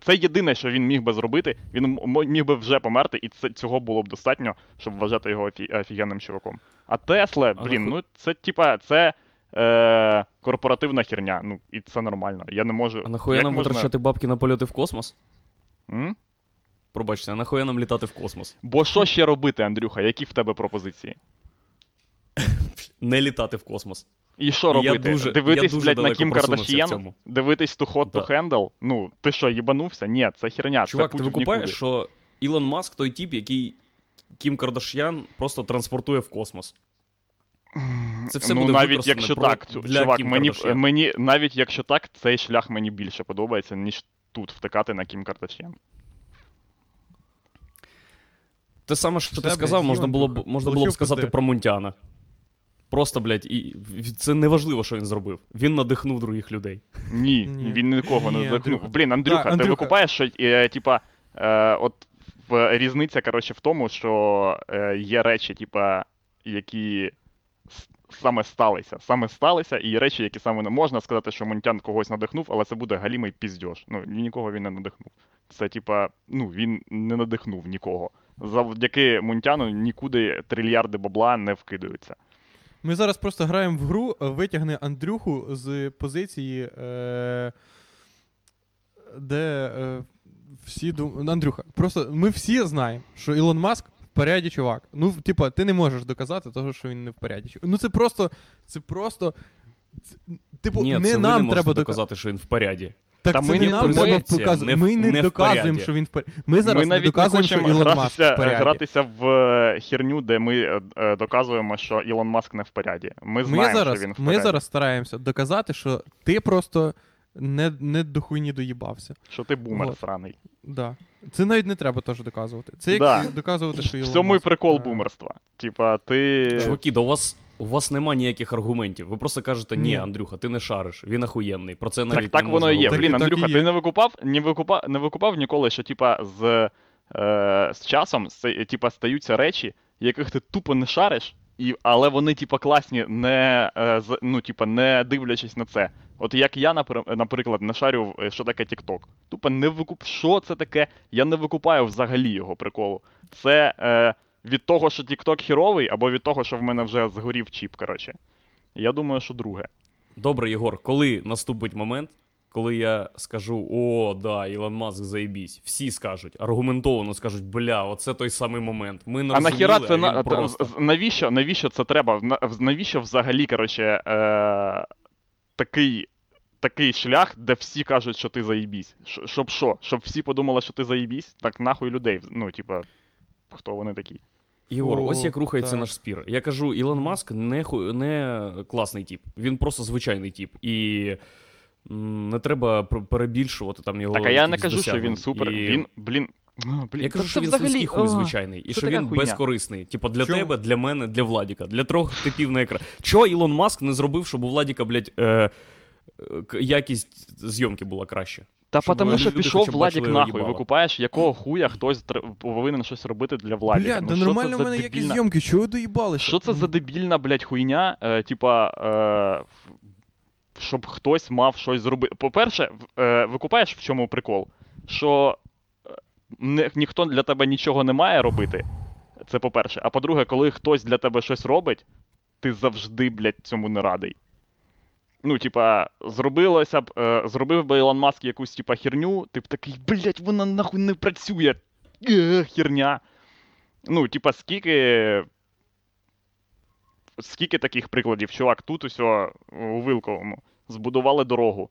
це єдине, що він міг би зробити. Він міг би вже померти, і це цього було б достатньо, щоб вважати його офігенним чуваком. А Тесла, А блін, ну це типа це е... корпоративна херня. Ну і це нормально. Я не можу. А нахуя нам можна- витрачати бабки на польоти в космос? М? Пробачте, а нахуя нам літати в космос? Бо що ще робити, Андрюха? Які в тебе пропозиції? Не літати в космос. І що І я дуже- Дивитись, я дуже блядь, на Кім цьому. Дивитись hot Да. to handle? Ну, ти що, їбанувся? Ні, це херня. Чувак, це ти викупаєш, нікуди. що Ілон Маск той тип, який Кім Кардаш'ян просто транспортує в космос. Це все ну, буде навіть якщо про- так, для чувак, Кім мені, мені, навіть якщо так, цей шлях мені більше подобається, ніж тут втикати на Кім Кардашіян. Те саме, що ти сказав, можна було б, можна було б сказати про Мунтяна. Просто, блядь, і це неважливо, що він зробив. Він надихнув других людей. Ні, Ні. він нікого не Ні, надихнув. Андрюха. Блін, Андрюха, Да, ти Андрюха. викупаєш, що е, типа, е, от в, різниця, коротше, в тому, що е, є речі, типа, які с- саме сталися. Саме сталися, і є речі, які саме не можна сказати, що Мунтян когось надихнув, але це буде галімий піздьош. Ну, нікого він не надихнув. Це, типа, ну, він не надихнув нікого. Завдяки Мунтяну нікуди трильярди бабла не вкидаються. Ми зараз просто граємо в гру, е, витягни Андрюху з позиції, е, де е, всі дум... Андрюха, просто ми всі знаємо, що Ілон Маск в поряді чувак. Ну, типа, ти не можеш доказати того, що він не в поряді. Ну це просто. Це просто. Це, типу, Ні, не це ви не можете треба доказати, що він в поряді. Так Та це ми не не нам треба не в- Ми не, не в доказуємо, що він в поряді. Ми зараз ми не навіть не доказуємо, що хочемо Ілон Маск гратися, в поряді. гратися в е, херню, де ми е, е, доказуємо, що Ілон Маск не в поряді. Ми Ми зараз, що він в ми поряді. зараз стараємося доказати, що ти просто не, не до хуйні доїбався. Що ти бумер Вот. сраний. Да. Це навіть не треба теж доказувати. Це як Да. доказувати, що В Ілон цьому і Маск, прикол бумерства. Типа, ти. Чуваки, да у вас, у вас нема ніяких аргументів. Ви просто кажете, ні. Андрюха, ти не шариш, він ахуєнний. Про це Так, навіть так не воно можна і є. Так- говорити. Блін, так і Андрюха, є. ти не викупав, не викупав, не викупав ніколи, що типа з, е, з часом с- типа, стаються речі, яких ти тупо не шариш, і, але вони, типа, класні, не, е, з- ну, типа, не дивлячись на це. От як я, напр- наприклад, не шарю, е, що таке TikTok. Тупо не викуп... Що це таке? Я не викупаю взагалі його приколу. Це е, від того, що TikTok хіровий, або від того, що в мене вже згорів чіп, коротше. Я думаю, що друге. Добре, Єгор, коли наступить момент, коли я скажу, о, да, Ілон Маск заєбісь, всі скажуть, аргументовано скажуть, бля, оце той самий момент. Ми не А нахіра це а на просто... навіщо, навіщо це треба? Навіщо взагалі, коротше, е, такий такий шлях, де всі кажуть, що ти заїбісь. Щоб що? Щоб всі подумали, що ти заїбісь? Так нахуй людей. Ну, типа, хто вони такі? Єгор, ось як рухається так. наш спір. Я кажу, Ілон Маск не, ху- не класний тип. Він просто звичайний тип. І не треба перебільшувати там його. Так, а я не кажу, що він супер. І... Він, блін. ну, блін Я кажу, що він взагалі, хуй звичайний, і що він хуйня. безкорисний. Типу для Чому? тебе, для мене, для Владіка, для трьох типів на екрані. Чого Ілон Маск не зробив, щоб у Владіка, блядь, е, якість зйомки була краще? Та щоб тому що люди пішов хоча б Владік бачили нахуй. їбало. Викупаєш, якого хуя хтось тр- повинен щось робити для Владіка. Бля, ну, да що нормально в за мене якісь дебільна- зйомки, чого ви доїбалися? Що це за дебільна, блядь, хуйня? Е, типа, е, в- щоб хтось мав щось зробити. По-перше, в- е, викупаєш, в чому прикол? Що е, не, ніхто для тебе нічого не має робити. Це по-перше. А по-друге, коли хтось для тебе щось робить, ти завжди, блядь, цьому не радий. Ну, типа, зробилося б, е, зробив би Ілон Маск якусь, типа, херню, ти б такий, блядь, вона нахуй не працює. Е, херня. Ну, типа, скільки скільки таких прикладів, чувак, тут усьо у Вилковому збудували дорогу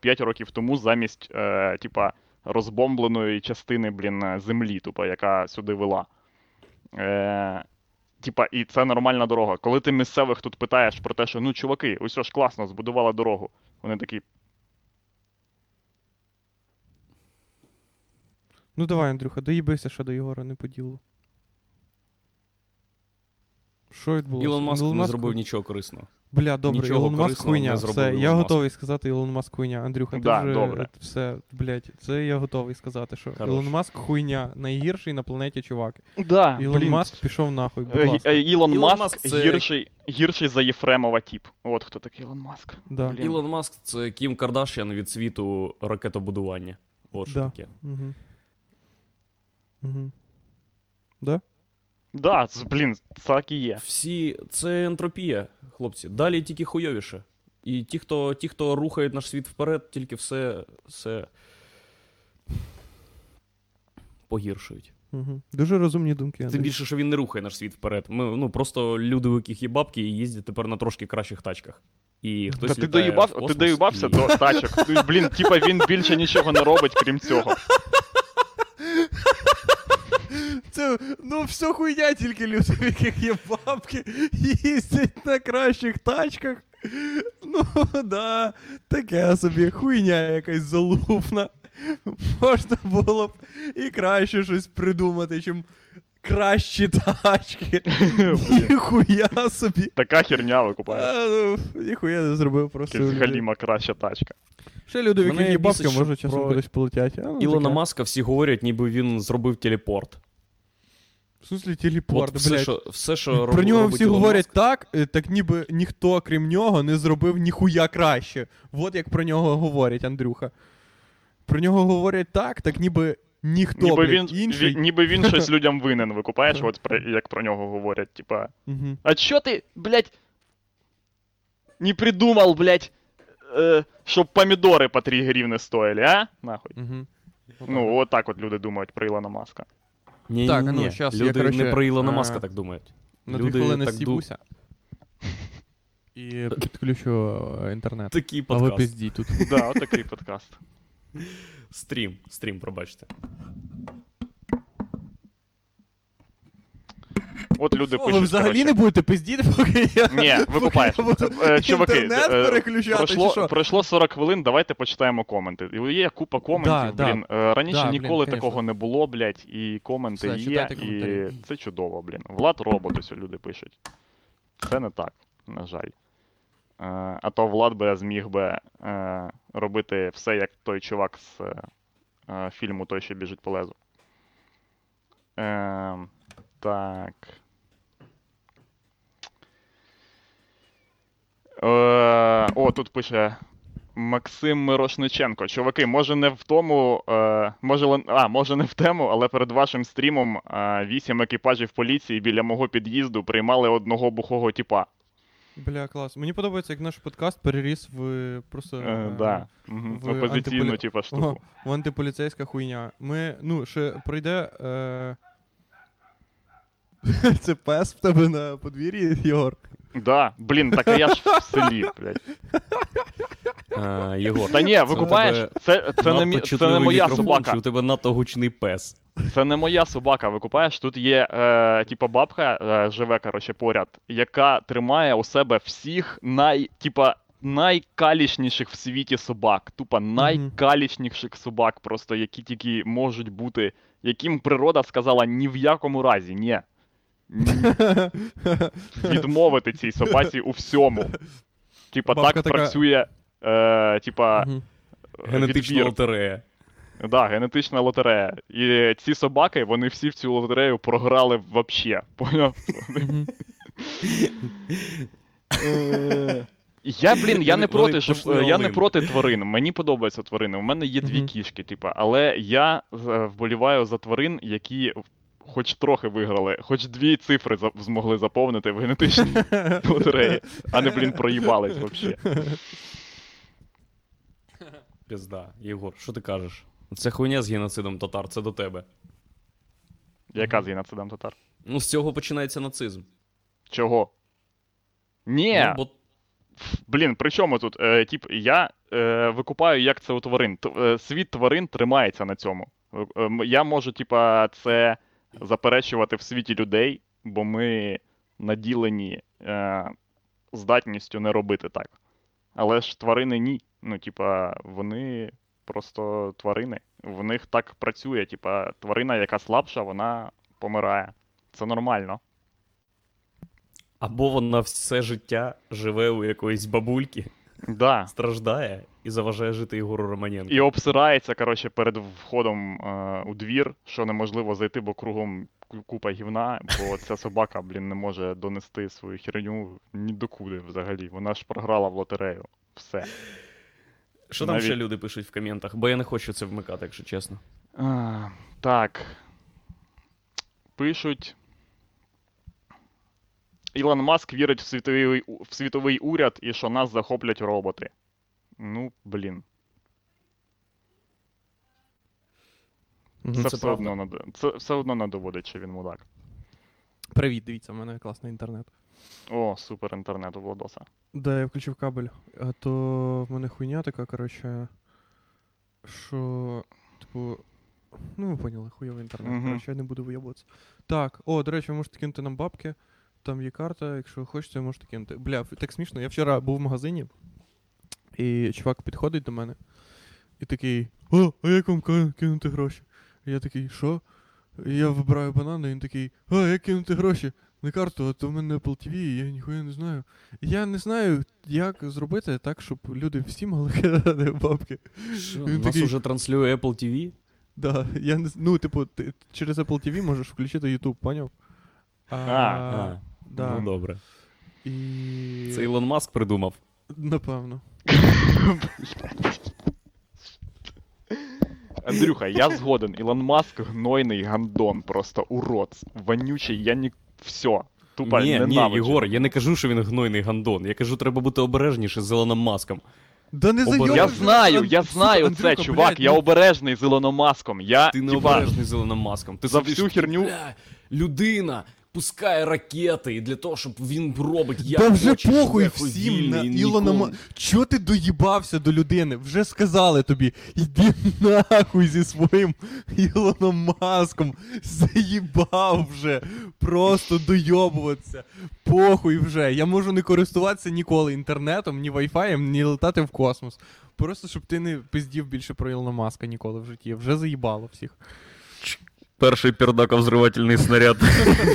5 років тому замість, е, типа, розбомбленої частини, блін, е, землі, тупо, яка сюди вела. Е, типа, і це нормальна дорога. Коли ти місцевих тут питаєш про те, що ну, чуваки, усьо ж класно, збудували дорогу. Вони такі, Ну давай, Андрюха, доїбися що до Єгора, не по ділу. Що відбулося? Ілон Маск не Маск зробив нічого корисного. Бля, добре, Нічого Ілон Маск корисного хуйня. не Все, я Маск. готовий сказати Ілон Маск хуйня. Андрюха, ти Да, вже добре. все, блядь, це я готовий сказати, що Хорош. Ілон Маск хуйня, найгірший на планеті чувак. да, Ілон блін, Маск пішов нахуй, будь Е, ласка. е, Ілон, Ілон Маск, Маск це- гірший, гірший за Єфремова тип. От хто такий Ілон Маск. Да. Блін. Ілон Маск це Кім Кардашян від світу ракетобудування. От що Да. таке. Угу. Угу. Да? Да, це, блін, так і є. Всі це ентропія, хлопці. Далі тільки хуйовіше. І ті, хто, ті, хто рухають наш світ вперед, тільки все, все погіршують. Угу. Дуже розумні думки. Тим більше, що він не рухає наш світ вперед. Ми, ну, просто люди, у яких є бабки, і їздять тепер на трошки кращих тачках. І хтось Та ти, доїбав, ти доїбався і... до тачок. Ти, блін, типа він більше нічого не робить, крім цього. Це, ну, все хуйня, тільки люди, в яких є бабки, їздять на кращих тачках. Ну, да, таке собі хуйня якась залупна. Можна було б і краще щось придумати, чим кращі тачки. Ніхуя собі. Така херня викупає. Ну, ніхуя не зробив просто. галіма краща тачка. Ще люди, в яких є бабки, може часом про кудись полетять. Ну, Ілона. Маска всі говорять, ніби він зробив телепорт. В смислі телепорт, От все, блядь. що, все, що Про роб- нього робить всі Ілон говорять Маск, так, е, так ніби ніхто, крім нього, не зробив ніхуя краще. От як про нього говорять, Андрюха. Про нього говорять так, так ніби ніхто Ніби блядь, він, інший. він, ніби він щось людям винен, викупаєш, от про, як про нього говорять, типа. Угу. А чё ты, блядь, не придумал, блядь, э, щоб помідори по 3 гривни стоїли, а? Нахуй. Угу. Ну, от так от люди думають про Ілона Маска. Ні, Так, ні, ну, ні. Люди я, короче, не про Ілона Маска так думають. На дві Люди хвилини так стібуся. І підключу е, інтернет. Такий А ви подкаст. пиздіть тут. Да, отакий такий подкаст. Стрім, стрім, пробачте. От люди О, пишуть. ви взагалі коротше, не будете пиздіти, поки я. Ні, викупаєш. Е, Чуваки, інтернет е, переключати, чи пройшло, що? пройшло 40 хвилин, давайте почитаємо коменти. І Є купа коментів, Да, да. блін. Е, Раніше Да, блін, ніколи конечно. такого не було, блядь, і коменти Все, є, і це чудово, блін. Влад робот, ось люди пишуть. Це не так, на жаль. А то Влад би зміг би робити все, як той чувак з фільму Той, що біжить по лезу. Е, так. О, тут пише Максим Мирошниченко. Чуваки, може не в тому. Е, може, а, може не в тему, але перед вашим стрімом е, вісім екіпажів поліції біля мого під'їзду приймали одного бухого тіпа. Бля, клас. Мені подобається, як наш подкаст переріс в просто. Е, е, да. В Опозиційну, антиполі- типа, штуку. Ого, в антиполіцейська хуйня. Ми, ну, ще пройде. Е... Це пес в тебе на подвір'ї, Єгор. Да, блін, так я ж в селі, блядь. А, Єгор. Та ні, викупаєш, це, це, не, мі- це не моя собака. У тебе надто гучний пес. Це не моя собака, викупаєш. Тут є е, типа бабка, е, живе, коротше, поряд, яка тримає у себе всіх най, типа, найкалічніших в світі собак. Тупо найкалічніших собак, просто які тільки можуть бути, яким природа сказала ні в якому разі, ні. Відмовити цій собаці у всьому. Типа, так така- працює. Е, типа, Мгм. Генетична відбір. лотерея. Да, генетична лотерея. І ці собаки, вони всі в цю лотерею програли вообще. Поняв? Я, блін, я не проти, щоб я не проти тварин. Мені подобаються тварини. У мене є дві кішки, типа, але я е, вболіваю за тварин, які хоч трохи виграли, хоч дві цифри за- змогли заповнити в генетичній лотереї, а не, блін, проїбались вообще. Пізда. Єгор, що ти кажеш? Це хуйня з геноцидом татар, це до тебе. Яка з геноцидом татар? Ну, з цього починається нацизм. Чого? Ні, Ну, бо Блін, при чому тут? Е, тип, я е, викупаю, як це у тварин. Т- е, світ тварин тримається на цьому. Е, е, я можу, типа, це заперечувати в світі людей, бо ми наділені е, здатністю не робити так. Але ж тварини ні. Ну, типа, вони просто тварини. В них так працює. Типа, тварина, яка слабша, вона помирає. Це нормально. або вона все життя живе у якоїсь бабульки, Да. страждає і заважає жити Єгору Романенко. І обсирається, коротше, перед входом е, у двір, що неможливо зайти, бо кругом купа гівна, бо ця собака, блін, не може донести свою херню ні докуди взагалі. Вона ж програла в лотерею. Все. Що там навіть- ще люди пишуть в коментах? Бо я не хочу це вмикати, якщо чесно. А, так. Пишуть. Ілон Маск вірить в світовий, в світовий уряд і що нас захоплять роботи. Ну, блін. Мгм. Це, це все правда. одно, над- це все одно не доводить, що він мудак. Привіт, дивіться, в мене класний інтернет. О, супер інтернет у Владоса. Да, я включив кабель. А то в мене хуйня така, коротше. Що, типу. Ну, ви поняли, хуйовий інтернет. Мгм. Коротше, я не буду виєбуватися. Так, о, до речі, ви можете кинути нам бабки. Там є карта, якщо хочете, можете кинути. Бля, так смішно. Я вчора був в магазині, і чувак підходить до мене і такий: О, а як вам кинути гроші? І я такий, що? І я вибираю банани, і він такий, а, як кинути гроші? На карту, а то в мене Apple TV, і я ніхуя не знаю. Я не знаю, як зробити так, щоб люди всі могли кидати бабки. Що, нас такий- уже транслює Apple TV? Да, я не ну, типу, ти через Apple TV можеш включити YouTube, поняв? А, А, да. Ну добре. І... Це Ілон Маск придумав. Напевно. Андрюха, я згоден. Ілон Маск гнойний гандон, просто урод. Вонючий, я ні. Все. Тупо ні, ні. Єгор, я не кажу, що він гнойний гандон. Я кажу, треба бути обережніше з Ілоном Маском. Да не Обережно. Я знаю, я знаю Андрюха, це, чувак. блядь, Я ну, обережний з Ілоном Маском. Я, Ти не типа, обережний з Ілоном Маском. Ти за всю херню- «Бля, людина пускає ракети і для того, щоб він робить як Та вже хоче, похуй всім на Ілона Ма... Чо ти доїбався до людини? Вже сказали тобі, йди нахуй зі своїм Ілоном Маском. Заїбав вже. Просто дойобуватися. Похуй вже. Я можу не користуватися ніколи інтернетом, ні вайфаєм, ні летати в космос. Просто щоб ти не пиздів більше про Ілона Маска ніколи в житті. Вже заїбало всіх. Перший пердаков-зривательний снаряд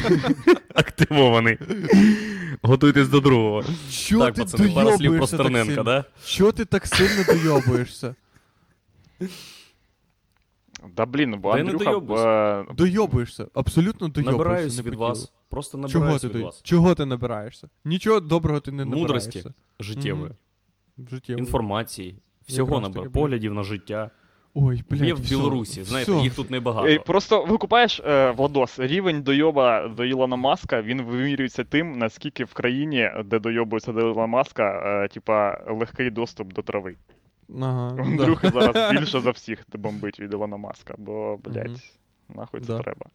активований. Готуйтесь до другого. Чо так, ти пацани, пару слів про так Стерненка, да? Чо ти так сильно дойобуєшся? Да блін, бо Та я не Андрюха. е, Дойобуєшся, абсолютно дойобуєшся. Набираюсь не від вас. Просто Чого набираюсь ти, від дой... вас. Чого ти набираєшся? Нічого доброго ти не Мудрості. набираєшся. Життєвої. Життєво. Інформації. Всього Якраз набираю. Поглядів на життя. Ой, блядь, Є в всьо, Білорусі, знаєте, все. їх тут небагато. Просто викупаєш, е, Владос, рівень дойоба до Ілона Маска, він вимірюється тим, наскільки в країні, де дойобується до Ілона Маска, е, типа легкий доступ до трави. Ага, Андрюха да. Зараз більше за всіх бомбить від Ілона Маска, бо, блядь, угу. нахуй це Да. треба.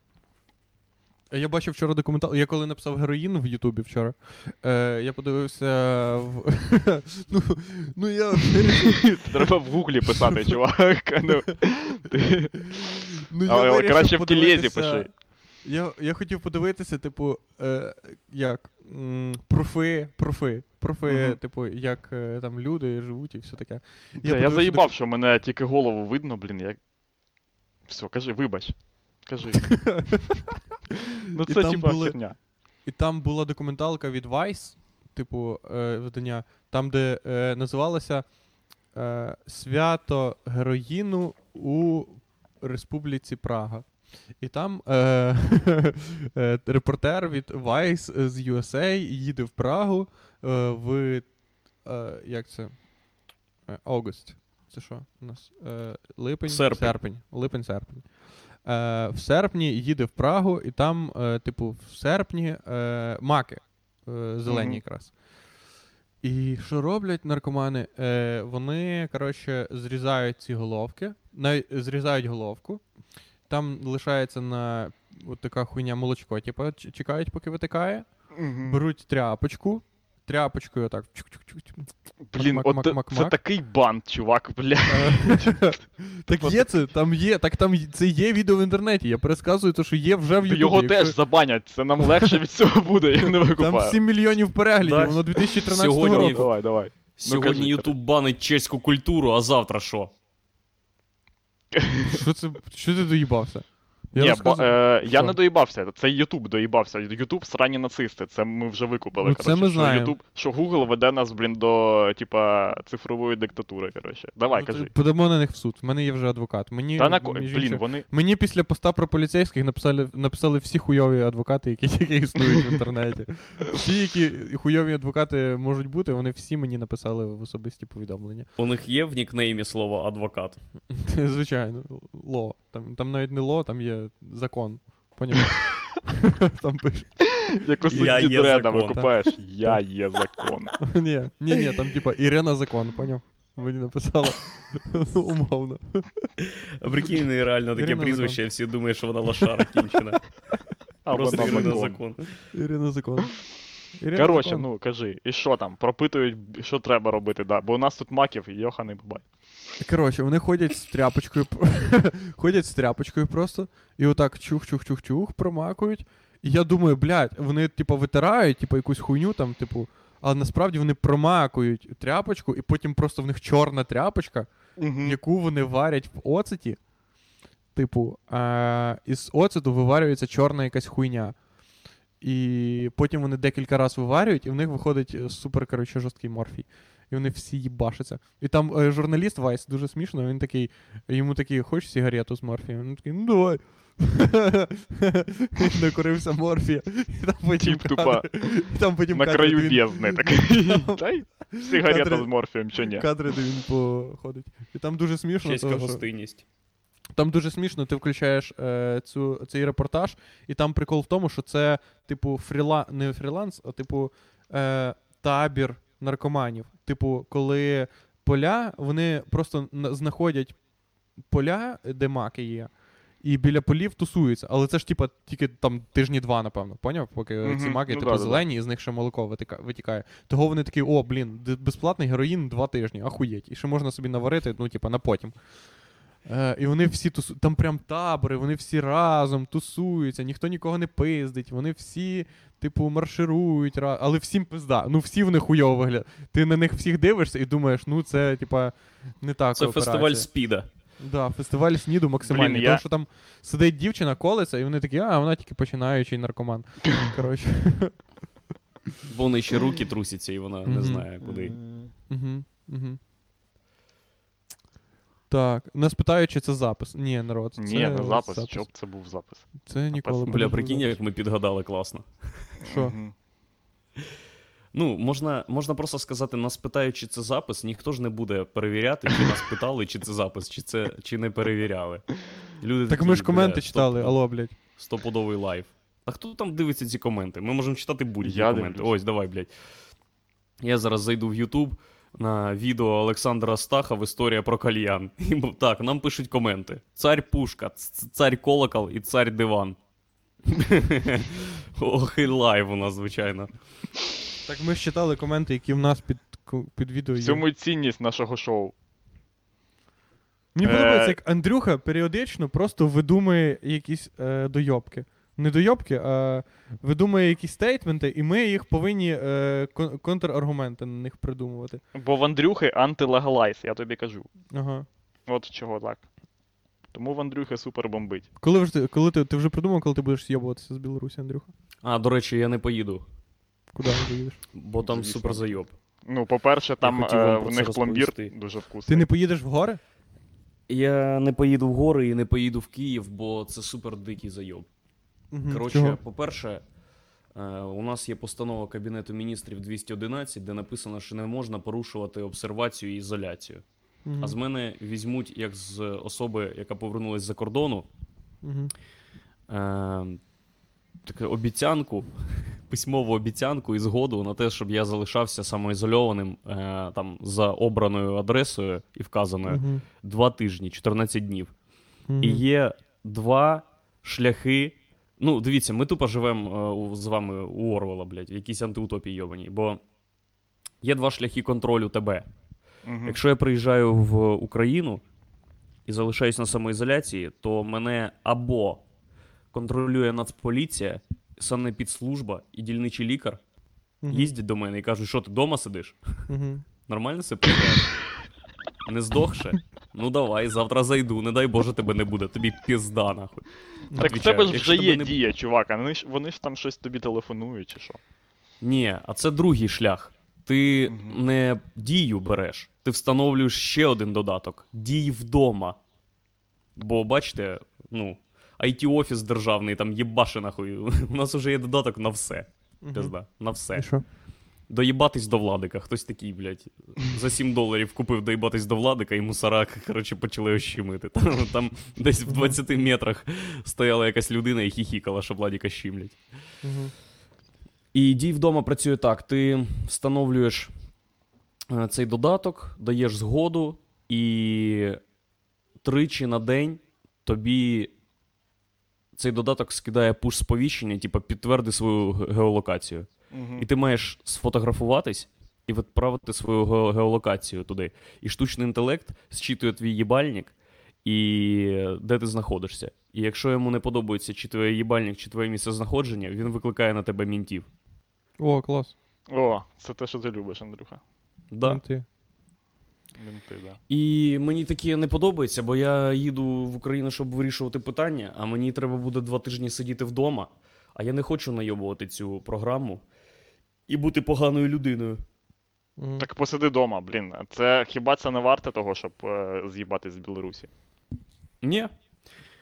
Я бачив вчора документал. Я коли написав героїн в Ютубі вчора, е, я подивився в. ну, ну я. Треба в гуглі писати, чувак. ти- ну, я Але вирішив краще в тілезі пиши. Я, я хотів подивитися, типу, е, як м, профи, профи, профи, Мгм. типу, як е, там люди живуть і все таке. Я, я подивився заїбав, що мене тільки голову видно, блін. Я... Все, кажи, вибач. Кажи. ну це типа херня. І там була документалка від Vice, типу, е, видання, там, де е, називалося е, Свято героїну у Республіці Прага. І там е, е, репортер від Vice з USA їде в Прагу е, в е, як це? Август. Це що у нас? Е, липень, Е, в серпні їде в Прагу, і там, е, типу, в серпні е, маки е, зелені Мгм. якраз. І що роблять наркомани? Е, вони, коротше, зрізають ці головки, навіть зрізають головку. Там лишається на от така хуйня молочко, типу, чекають, поки витикає. Беруть тряпочку, тряпочкою чук-чук-чук. Блін, мак- от мак- це- мак- це такий банд, чувак, бля. Е, Так є це, там є, так там це є відео в інтернеті. Я пересказую, то, що є вже в Ютубі. Його якщо- теж забанять, це нам легше від цього буде, я не Там 7 мільйонів переглядів, воно 2013 Сьогодні- року. Давай, давай. Сьогодні кажи, Ютуб банить чеську культуру, а завтра що? Що це? Що ти доїбався? Я Ні, бо, е, я не доїбався, це Ютуб доїбався. Ютуб срані нацисти. Це ми вже викупили. Ну, це коротше, ми що знаємо. Що Google веде нас, блін, до типа цифрової диктатури. Коротше. Давай, Ну, кажи. Подамо на них в суд. У мене є вже адвокат. Мені, Та на ко- блін, вони. мені після поста про поліцейських написали, написали всі хуйові адвокати, які тільки існують в інтернеті. Всі, які хуйові адвокати можуть бути, вони всі мені написали в особисті повідомлення. У них є в нікнеймі слово адвокат. Звичайно, ло. Там, там навіть не ло, там є закон. Поняв? Там пише. Як у Я судді є Дреда викупаєш. Я є закон. Ні, ні, ні, там типа Ірина закон, поняв? Мені написала Ну, умовно. А прикинь, реально таке прізвище, всі думають, що вона лошара кінчена. А Просто Ірина закон. Ірина закон. Коротше, ну кажи, і що там? Пропитують, що треба робити, да. Бо у нас тут маків і йоханий бабай. Коротше, вони ходять з тряпочкою, ходять з тряпочкою просто, і отак чух-чух-чух-чух промакують. І я думаю, блядь, вони, типу, витирають, типу, якусь хуйню там, типу, але насправді вони промакують тряпочку, і потім просто в них чорна тряпочка, яку вони варять в оцеті. Типу, а, із оцету виварюється чорна якась хуйня. І потім вони декілька разів виварюють, і в них виходить е, супер, коротше, жорсткий морфій. І вони всі їбашаться. І там е, журналіст Вайс дуже смішно, він такий, йому такий, хочеш сигарету з морфієм? Він такий, ну давай. Він накурився морфія. І там потім Тіп тупа. і там потім На кадри, краю де він- бездни такий. Дай сигарета Кадри- з морфієм, чи ні? Кадри, де він походить. І там дуже смішно. Чеська що- гостинність. Там дуже смішно, ти включаєш е, цю, цей репортаж, і там прикол в тому, що це, типу, фріла... не фріланс, а типу е, табір наркоманів. Типу, коли поля, вони просто знаходять поля, де маки є, і біля полів тусуються. Але це ж, типу, тільки там тижні два, напевно, поняв? Поки Мгм, ці маки, ну типу, да-да-да. зелені, і з них ще молоко витікає. Того вони такі, о, блін, безплатний героїн два тижні, ахуєть. І ще можна собі наварити, ну, типу, на потім. Е, і вони всі тусу... там прям табори, вони всі разом тусуються, ніхто нікого не пиздить, вони всі, типу, марширують, але всім пизда. Ну всі в них хуйово вигляд. Ти на них всіх дивишся і думаєш, ну це, типа, не так. Це фестиваль спіда. Да, фестиваль сніду максимальний. Блін, Тому я- що там сидить дівчина, колиться, і вони такі, а вона тільки починаючий наркоман. Коротше. Бо в неї ще руки трусяться, і вона не знає, куди. Угу, угу. Так, нас питають, чи це запис. Ні, народ. Це Ні, не запис. Щоб це був запис. Це ніколи не Бля, прикинь, як ми підгадали класно. Що? Ну, можна, можна просто сказати, нас питають, чи це запис, ніхто ж не буде перевіряти, чи нас питали, чи це запис, чи це чи не перевіряли. Люди Так такі, ми ж коменти бля, читали, стоп- алло, блядь. Стопудовий live. А хто там дивиться ці коменти? Ми можемо читати будь-які коменти. дивлюсь. Ось, давай, блядь. Я зараз зайду в YouTube на відео Олександра Стахов Історія про кальян. І так, нам пишуть коменти: Царь Пушка, царь Колокол і царь Диван. Ох, і live у нас, звичайно. Так ми ж читали коменти, які в нас під, під відео В є. цьому цінність нашого шоу. Мені Е, подобається, як Андрюха періодично просто видумує якісь е, дойобки. Не дойобки, а видумує якісь statement и, і ми їх повинні е, контраргументи на них придумувати. Бо в Андрюхи анти legalize, я тобі кажу. Ага. От чого так. Тому в Андрюхи супер бомбить. Коли, вже ти, коли ти, ти вже придумав, коли ти будеш з'єбуватися з Білорусі, Андрюха? А, до речі, я не поїду, Куди ти поїдеш? бо там Звісно. супер зайоб. Ну, по-перше, там хотів е, про в це них пломбір розповісти. дуже Ти вкусний. не поїдеш в гори? Я не поїду в гори і не поїду в Київ, бо це супер дикий зайоб. Угу. Коротше, Чого? по-перше, е, у нас є постанова Кабінету міністрів 211, де написано, що не можна порушувати обсервацію і ізоляцію. Мгм. А з мене візьмуть як з особи, яка повернулась з-за кордону, е, таку обіцянку, письмову обіцянку і згоду на те, щоб я залишався самоізольованим е, там за обраною адресою і вказаною Мгм. два тижні, 14 днів. Мгм. І є два шляхи. Ну, дивіться, ми тупо живемо з вами у Орвела, блядь, в якійсь антиутопії йобаній. Бо є два шляхи контролю тебе. Мгм. Якщо я приїжджаю в Україну і залишаюсь на самоізоляції, то мене або контролює Нацполіція, санепідслужба і дільничий лікар Мгм. їздять до мене і кажуть, що ти вдома сидиш? Мгм. Нормально все прийде? Не здохше? Ну давай, завтра зайду, не дай Боже, тебе не буде, тобі пізда, нахуй. Так в тебе ж вже є не- дія, чувак, а вони ж, вони ж там щось тобі телефонують чи що. Ні, а це другий шлях. Ти Мгм. не дію береш, ти встановлюєш ще один додаток: дій вдома. Бо бачите, ну, IT-офіс державний, там єбаше нахуй. У нас вже є додаток на все. Мгм. Пизда, на все. І що? Доїбатись до владика. Хтось такий, блядь, за 7 доларів купив доїбатись до владика, і мусора, коротше, почали ощемити. Там, там десь в 20 метрах стояла якась людина і хіхікала, що владіка щімлять. І дій вдома працює так: ти встановлюєш е, цей додаток, даєш згоду, і тричі на день тобі цей додаток скидає пуш-сповіщення, типу підтверди свою геолокацію. І ти маєш сфотографуватись і відправити свою ге- геолокацію туди. І штучний інтелект зчитує твій їбальник і де ти знаходишся. І якщо йому не подобається чи твій їбальник, чи твоє місце знаходження, він викликає на тебе мінтів. О, клас. О, це те, що ти любиш, Андрюха. Да. Ти. Мінти, да. І мені таке не подобається, бо я їду в Україну, щоб вирішувати питання, а мені треба буде два тижні сидіти вдома. А я не хочу найобувати цю програму і бути поганою людиною. Так посиди вдома, блін. Це хіба це не варте того, щоб е, з'їбатись з Білорусі? Ні.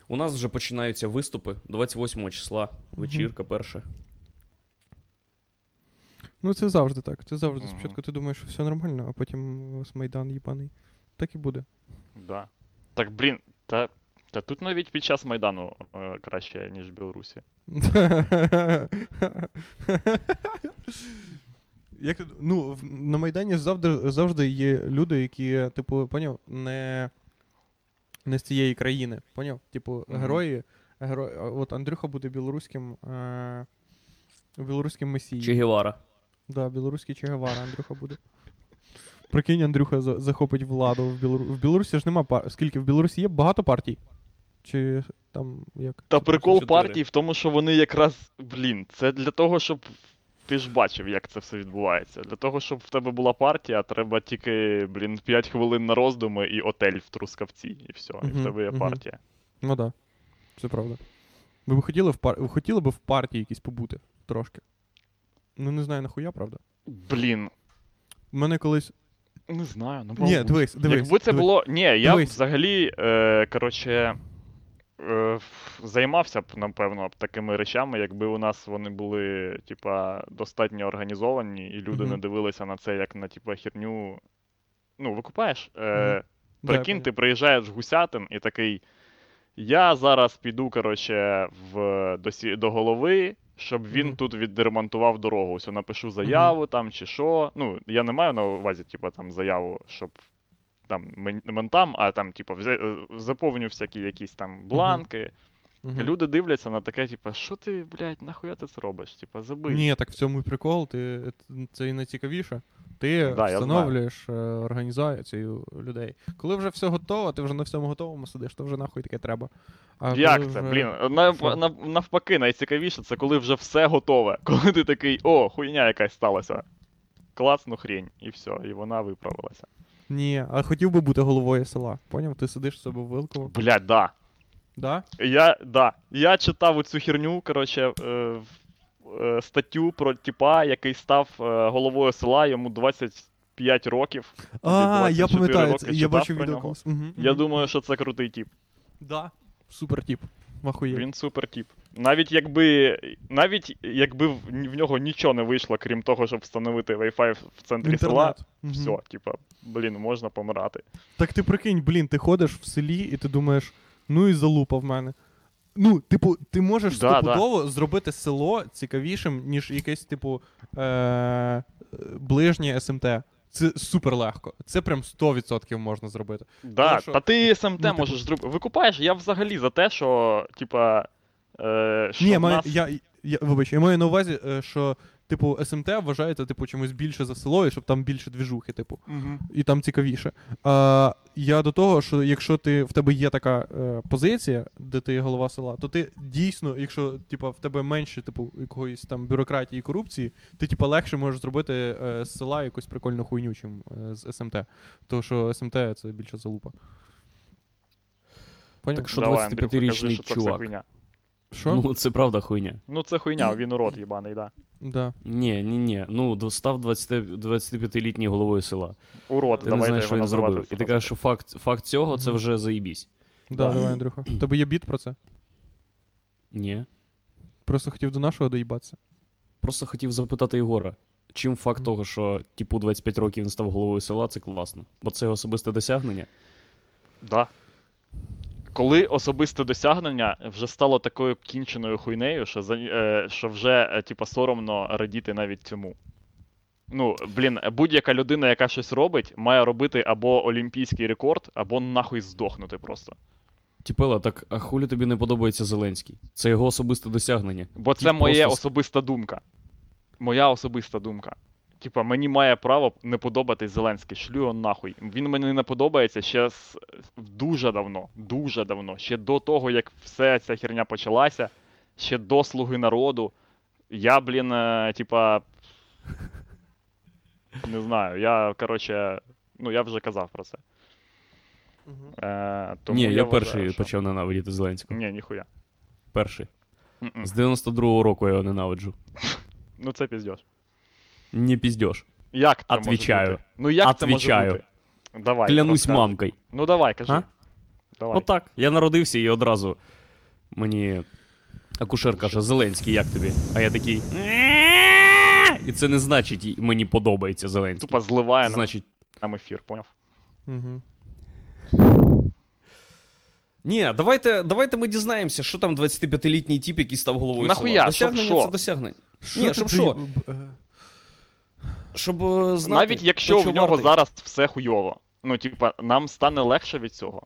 У нас вже починаються виступи 28 числа, вечірка перша. Ну, це завжди так. Це завжди. Мгм. Спочатку ти думаєш, що все нормально, а потім у вас майдан їбаний. Так і буде. Да. Так, блін, та, та тут навіть під час Майдану е, краще, ніж в Білорусі. Як, ну, в- на Майдані завжди, завжди є люди, які, типу, поняв, не, не з цієї країни. Поняв? Типу, Мгм. герої. Герої. От Андрюха буде білоруським. Е, білоруським месією. Че Гевара. Да, білоруський Че Гевара Андрюха буде. Прикинь, Андрюха за- захопить владу в Білорусі. В Білорусі ж нема пар... Скільки? В Білорусі є багато партій? Чи там як? Та прикол партій в тому, що вони якраз, блін, це для того, щоб. Ти ж бачив, як це все відбувається. Для того, щоб в тебе була партія, треба тільки, блін, 5 хвилин на роздуми і отель в Трускавці, і все. І в тебе є партія. Ну так. Да. Це правда. Ви б хотіли в пар... Ви хотіли б в партії якісь побути трошки? Ну не знаю нахуя, правда. Блін, У мене колись. не знаю, ну Ні, дивись, дивись. Якби це дивись. було. Ні, я Дивись. взагалі, е, коротше, займався б, напевно, такими речами, якби у нас вони були, типа, достатньо організовані, і люди Мгм. не дивилися на це як на, типа, херню. Ну, викупаєш? Е, я Прикинь, ти приїжджаєш в Гусятин і такий. Я зараз піду, коротше, в, до, сі- до голови, щоб він Мгм. тут відремонтував дорогу. Ось напишу заяву там чи що. Ну, я не маю на увазі, типу, там заяву, щоб там мен- ментам, а там, типу, е, заповню всякі якісь там бланки. Мгм. Люди дивляться на таке, типа, що ти, блядь, нахуя ти це робиш? Типа, забий. Ні, так в цьому і прикол, ти, це і найцікавіше. Ти Да, встановлюєш е, організацію людей. Коли вже все готово, ти вже на всьому готовому сидиш, то вже нахуй таке треба. А Як це, вже- блін? Нав, нав, навпаки, найцікавіше, це коли вже все готове. Коли ти такий, о, хуйня якась сталася. Класну хрень, і все, і вона виправилася. Ні, а хотів би бути головою села. Поняв? Ти сидиш в себе в Вилково. Блядь, да. Да? Я, да. Я читав оцю херню, коротше, е, е, статтю про типа, який став е, головою села, йому 25 років. А, я пам'ятаю, роки це, я читав бачив про відео нього. колись. Я думаю, що це крутий тип. Да. Супер тип. Вахує. Він супер тип. Навіть якби. Навіть якби в, нього нічого не вийшло, крім того, щоб встановити Wi-Fi в центрі села, Інтернет. Мгм. все, типа, блін, можна помирати. Так ти прикинь, блін, ти ходиш в селі і ти думаєш, ну і залупа в мене. Ну, типу, ти можеш Да, стопудово зробити село цікавішим, ніж якесь, типу, е- ближнє СМТ. Це супер легко. Це прям 100% можна зробити. Да, Тому що- та ти СМТ ну, типу- можеш зробити. Викупаєш, я взагалі за те, що, типа. Е, що Ні, в маю, нас... я, я, вибач, я маю на увазі, е, що, типу, СМТ вважається, типу, чимось більше за село, і щоб там більше двіжухи, типу. Мгм. і там цікавіше. А, я до того, що якщо ти в тебе є така е, позиція, де ти голова села, то ти дійсно, якщо типа, в тебе менше типу, якоїсь там бюрократії і корупції, ти типа легше можеш зробити е, з села якусь прикольну хуйню, чим е, з СМТ. Тому що СМТ це більше залупа. Поняв? Так що Давай, Андрюх, покажи, 25-річний що це чувак. Що? Ну, це правда хуйня. Ну це хуйня, він урод їбаний, да. Да. Ні, ні, ні. Ну, став 25-літній головою села. Урод, Ти не давайте знаєш, що його він зробив. І ти кажеш, що факт, факт цього це вже заїбісь. Да, Да. давай, Андрюха. Тебе є біт про це? Ні. Просто хотів до нашого доїбатися. Просто хотів запитати Єгора, чим факт того, що типу 25 років він став головою села, це класно. Бо це його особисте досягнення. Да. Коли особисте досягнення вже стало такою кінченою хуйнею, що, за, е, що вже, е, типа, соромно радіти навіть цьому. Ну, блін, будь-яка людина, яка щось робить, має робити або олімпійський рекорд, або нахуй здохнути просто. Тіпела, так а хулі тобі не подобається Зеленський? Це його особисте досягнення. Бо це Ти моя просто особиста думка. Моя особиста думка. Типа, мені має право не подобатись Зеленський, шлю його нахуй. Він мені не подобається ще з... дуже давно. Дуже давно. Ще до того, як вся ця херня почалася, ще до Слуги народу. Я, блін, е, типа. Не знаю, я, коротше, ну я вже казав про це. Е, тому Ні, я, вважаю, перший що- почав ненавидіти Зеленського. Ні, ніхуя. Перший. М-м. З 92-го року я його ненавиджу. Ну це піздєш. Не піздєш. Як це може бути? Ну як Отвічаю. це може бути? Давай. Клянусь розказуй. мамкою. Ну давай, кажи. А? Давай. Отак. Я народився і одразу мені акушер каже: Зеленський, як тобі? А я такий. І це не значить, і- мені подобається Зеленський. Тупо зливає нам значить. нам ефір, поняв? Угу. Ні, давайте, давайте ми дізнаємося, що там 25-літній тіп, який став головою Нахуя? села. Щоб Досягнення що? це досягнення. Ні, щоб ти- що? б- е, Щоб е, знати, Навіть якщо в нього вартий. зараз все хуйово. Ну, типа, нам стане легше від цього.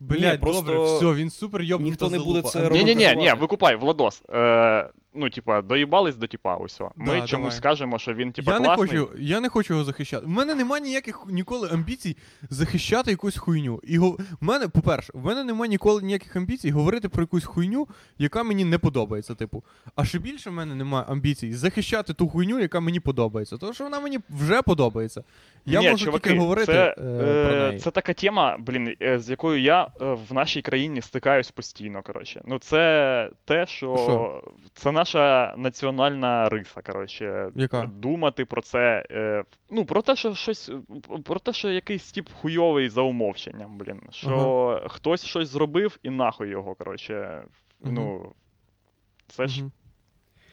Блять, просто добре, все, він супер йобнута ніхто не буде залупа. це Ні, ні, ні, ні, викупай, Владос. Е, ну, типа, доїбались до типа, усьо. Ми Да, чомусь давай. скажемо, що він, типа, я не хочу, я не хочу його захищати. У мене немає ніяких ніколи амбіцій захищати якусь хуйню. І го... в мене, по-перше, в мене немає ніколи ніяких амбіцій говорити про якусь хуйню, яка мені не подобається. Типу, а ще більше в мене немає амбіцій захищати ту хуйню, яка мені подобається. Тому що вона мені вже подобається. Я Ні, можу чуваки, тільки говорити це, е, про е, неї. це така тема, блін, е, з якою я е, в нашій країні стикаюсь постійно. Коротше. Ну, це те, що, Що? це наша національна риса. Коротше, Яка? думати про це. Е, ну, про те, що щось, про те, що якийсь тип хуйовий за умовченням, блін. Що хтось щось зробив і нахуй його, коротше. Ну, це ж.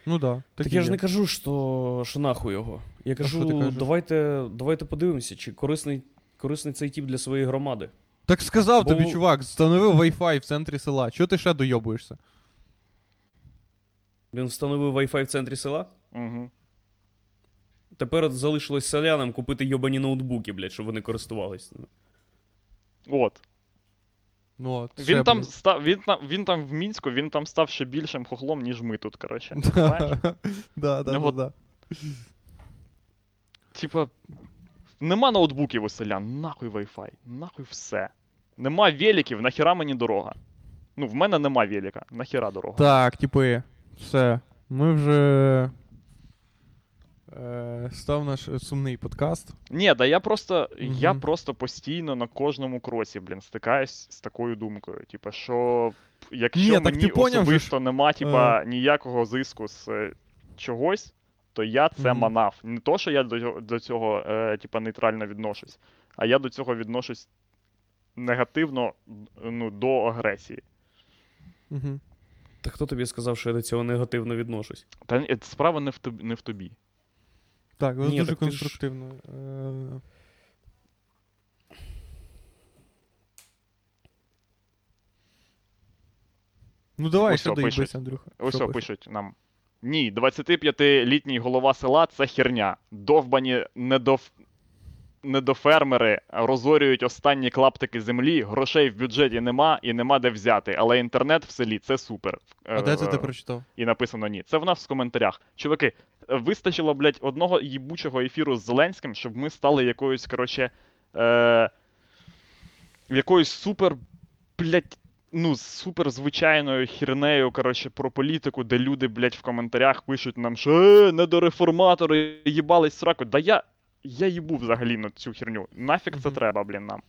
Ну да, Так і я ж не кажу, що, що нахуй його. Я кажу, давайте, давайте подивимося, чи корисний, корисний цей тіп для своєї громади. Так сказав Бо- тобі, чувак, встановив Wi-Fi в центрі села. Чого ти ще дойобуєшся? Він встановив Wi-Fi в центрі села. Угу. Тепер залишилось селянам купити йобані ноутбуки, блядь, щоб вони користувались. От. Ну, от, Він там став, він він там в Мінську, він там став ще більшим хохлом, ніж ми тут, коротше. Да, да, да, Ну, да. Типа, нема ноутбуків у селян, нахуй Wi-Fi, нахуй все. Нема великів, нахіра мені дорога. Ну, в мене нема велика, нахіра дорога. Так, типи, все. Ми вже. Е, став наш е, сумний подкаст. Ні, да я просто, я просто постійно на кожному кроці, блін, стикаюсь з такою думкою. Типа, що якщо Ні, так мені ж, особисто нема, типа, ніякого зиску з е, чогось, то я це Мгм. манав. Не то, що я до, до цього, е, типа, нейтрально відношусь, а я до цього відношусь негативно ну, до агресії. Угу. Та хто тобі сказав, що я до цього негативно відношусь? Та справа не в тобі. Не в тобі. Так, Ні, дуже так ти ж- конструктивно. Е... Ну давай, Ось ще що доїбись, пишуть. Андрюха. Ось Що пишуть? пишуть нам. Ні, 25-літній голова села це херня. Довбані недоф... недофермери розорюють останні клаптики землі, грошей в бюджеті нема і нема де взяти. Але інтернет в селі це супер. А де це ти Е, прочитав? І написано ні. Це в нас в коментарях. Чуваки, е, вистачило, блядь, одного їбучого ефіру з Зеленським, щоб ми стали якоюсь, коротше, е... якоюсь супер, блядь, ну, супер звичайною хірнею, коротше, про політику, де люди, блядь, в коментарях пишуть нам, що е, недореформатори їбались сраку. Да я. Я їбу взагалі на цю херню. Нафіг це Мгм. треба, блін, нам.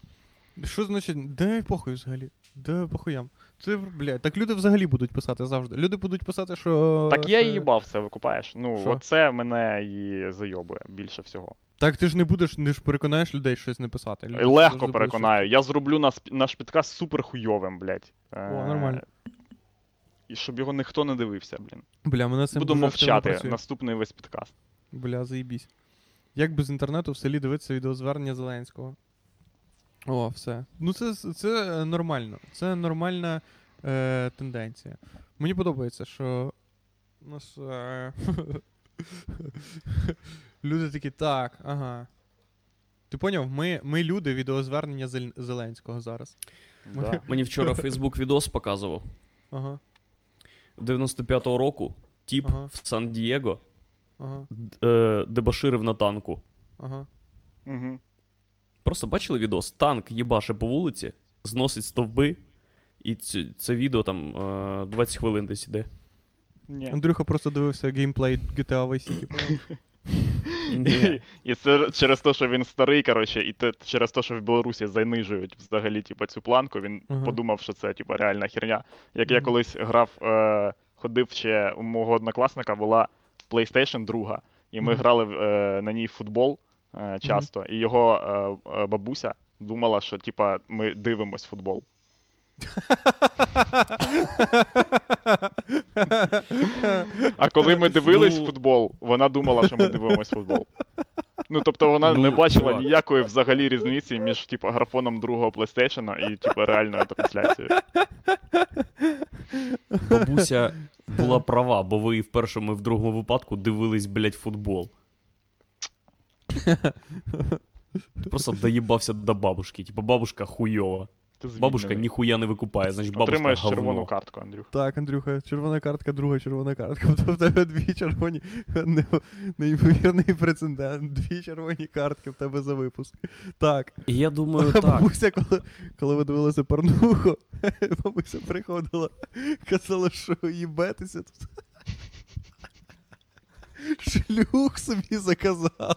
Що значить, де похуй взагалі? Де похуям? Це, блядь, так люди взагалі будуть писати завжди. Люди будуть писати, що. Так я що- і їбав це, викупаєш. Ну, Що? оце мене і зайобує більше всього. Так ти ж не будеш, не ж переконаєш людей щось не писати. Люди завжди Легко будуть переконаю. Я зроблю нас, наш підкаст супер хуйовим, блядь. Е, О, нормально. І щоб його ніхто не дивився, блін. щось. Бля, мене цим Буду дуже активно мовчати працює. наступний весь підкаст. Бля, заїбісь. Як без інтернету в селі дивитися відеозвернення Зеленського? О, все. Ну це, це е, нормально. Це нормальна е, тенденція. Мені подобається, що у нас. Е, люди такі, так, ага. Ти поняв? Ми, ми люди відеозвернення Зеленського зараз. Да. Мені вчора Фейсбук відос показував. Ага, 95-го року тіп Ага. в Сан-Дієго ага, е, дебаширив на танку. ага. Угу. Просто бачили відос? Танк їбаше по вулиці, зносить стовби, і це, це відео там е, 20 хвилин десь іде. Ні. Андрюха просто дивився геймплей GTA Vice City. поняв? І це через те, що він старий, коротше, і те, через те, що в Білорусі занижують взагалі типу, цю планку, він Ага. подумав, що це типу, реальна херня. Як я колись грав, е, ходив ще у мого однокласника була PlayStation 2, і ми Мгм. грали е, на ній в футбол е, часто, і його е, е, бабуся думала, що типа, ми дивимось футбол. А коли ми дивились Ну. футбол, вона думала, що ми дивимось футбол. Ну, тобто вона Ну, не бачила чувак. ніякої взагалі різниці між типу, графоном другого PlayStation і типу, реальною трансляцією. Бабуся була права, бо ви і в першому, і в другому випадку дивились, блядь, футбол. Ти просто доїбався до бабушки. Типа бабушка хуйова. Ти Бабушка ніхуя не викупає, значить бабушка Отримаєш говно. червону картку, Андрюх. Так, Андрюха, червона картка, друга червона картка. Тобто в тебе дві червоні, не- неймовірний прецедент. Дві червоні картки в тебе за випуск. Так. І я думаю, А так. бабуся, коли, коли ви дивилися порнуху, бабуся приходила, казала, що їбетеся тут. Шлюх собі заказала.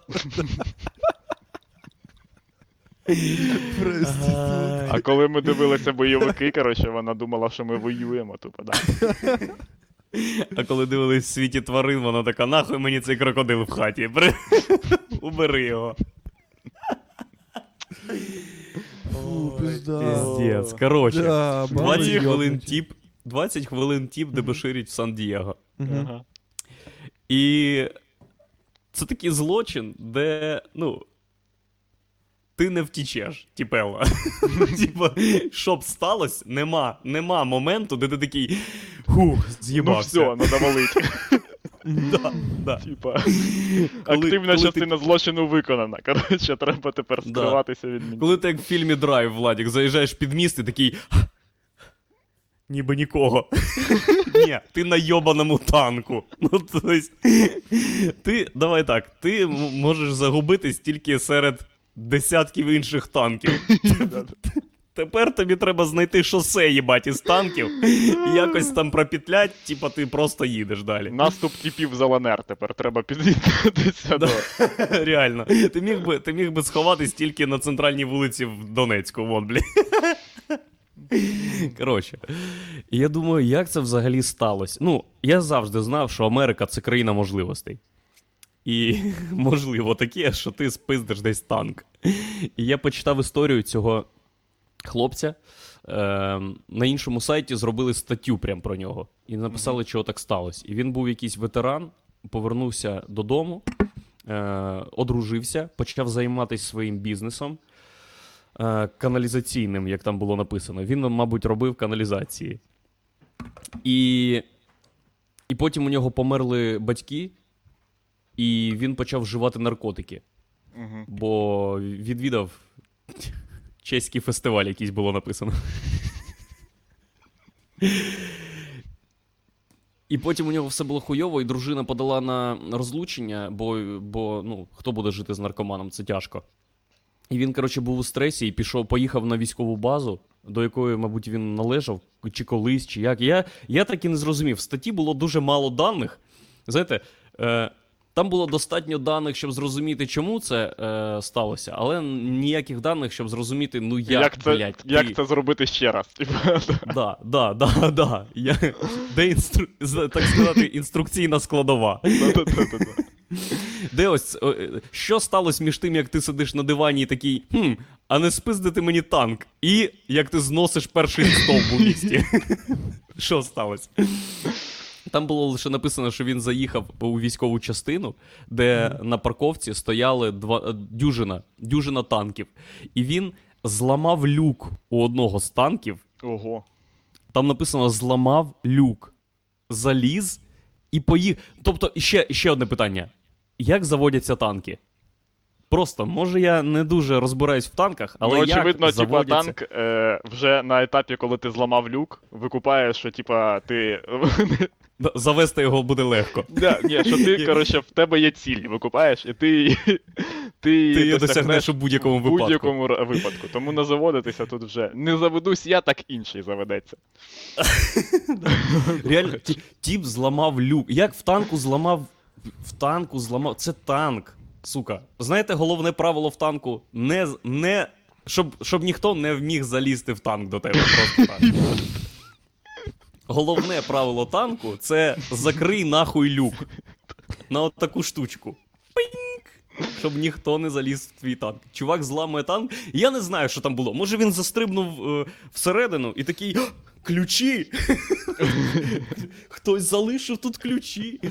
А коли ми дивилися бойовики, коротше, вона думала, що ми воюємо, тупо, да. А коли дивились в світі тварин, вона така, нахуй мені цей крокодил в хаті. Убери його. Фу. Піздець. Коротше, Да, 20 хвилин тіп, 20 хвилин тіп дебоширить в Сан-Дієго. Ага. І це такий злочин, де, ну. Ти не втічеш, тіпела. Типа, що б сталося, нема, нема моменту, де ти такий. Хух, Ну все, надо валити. Да, да. Типа, активна частина злочину виконана. Коротше, треба тепер скриватися від мене. Коли ти як в фільмі Драйв, Владік, заїжджаєш під міст і такий. Ніби нікого. Ні, ти на йобаному танку. Ну, то есть, ти, давай так, ти можеш загубитись тільки серед десятків інших танків. Тепер тобі треба знайти шосе, їбать, із танків, і якось там пропетлять, типа ти просто їдеш далі. Наступ типів за ЛНР тепер треба під'їхатися до. Реально. Ти міг би, ти міг би сховатись тільки на центральній вулиці в Донецьку, вон, блін. Коротше, я думаю, як це взагалі сталося? Ну, я завжди знав, що Америка це країна можливостей. І можливо таке, що ти спиздиш десь танк. І я почитав історію цього хлопця. Е, на іншому сайті зробили статтю прям про нього. І написали, чого так сталося. І він був якийсь ветеран, повернувся додому, е, одружився, почав займатися своїм бізнесом. е, Каналізаційним, як там було написано. Він, мабуть, робив каналізації. І, і потім у нього померли батьки, і він почав вживати наркотики, Мгм. бо відвідав чеський фестиваль, якийсь було написано. І потім у нього все було хуйово, і дружина подала на розлучення, бо, бо ну, хто буде жити з наркоманом, це тяжко. І він, коротше, був у стресі і пішов, поїхав на військову базу, до якої, мабуть, він належав, чи колись, чи як. Я, я так і не зрозумів. В статті було дуже мало даних. Знаєте, е, там було достатньо даних, щоб зрозуміти, чому це е, сталося, але ніяких даних, щоб зрозуміти, ну як, Як, це, блядь, як ти- це зробити ще раз? Да, да, да, да. Я... Де інстру... так сказати, інструкційна складова. Де ось е, що сталося між тим, як ти сидиш на дивані і такий, хм, а не спиздити мені танк, і як ти зносиш перший стовп у місті. Що сталося? Там було лише написано, що він заїхав у військову частину, де на парковці стояли два е, дюжина, дюжина танків. І він зламав люк у одного з танків. Ого. Там написано зламав люк, заліз і поїхав. Тобто, ще, ще одне питання: як заводяться танки? Просто, може, я не дуже розбираюсь в танках, але ну, як очевидно, типа, танк е, вже на етапі, коли ти зламав люк, викупаєш, що типа ти. Завести його буде легко. Да, ні, що ти, коротше, в тебе є ціль, викупаєш, і ти. Ти, її досягнеш у будь-якому випадку. будь-якому випадку. Тому не заводитися тут вже. Не заведусь я, так інший заведеться. Реально, ті- тіп зламав люк. Як в танку зламав. В танку зламав. Це танк. Сука. Знаєте, головне правило в танку не. не... Щоб, щоб ніхто не вміг залізти в танк до тебе. Просто так. Головне правило танку це закрий нахуй люк. На от таку штучку. Щоб ніхто не заліз в твій танк. Чувак зламує танк. Я не знаю, що там було. Може він застрибнув е, всередину і такий. Ключі! Хтось залишив тут ключі.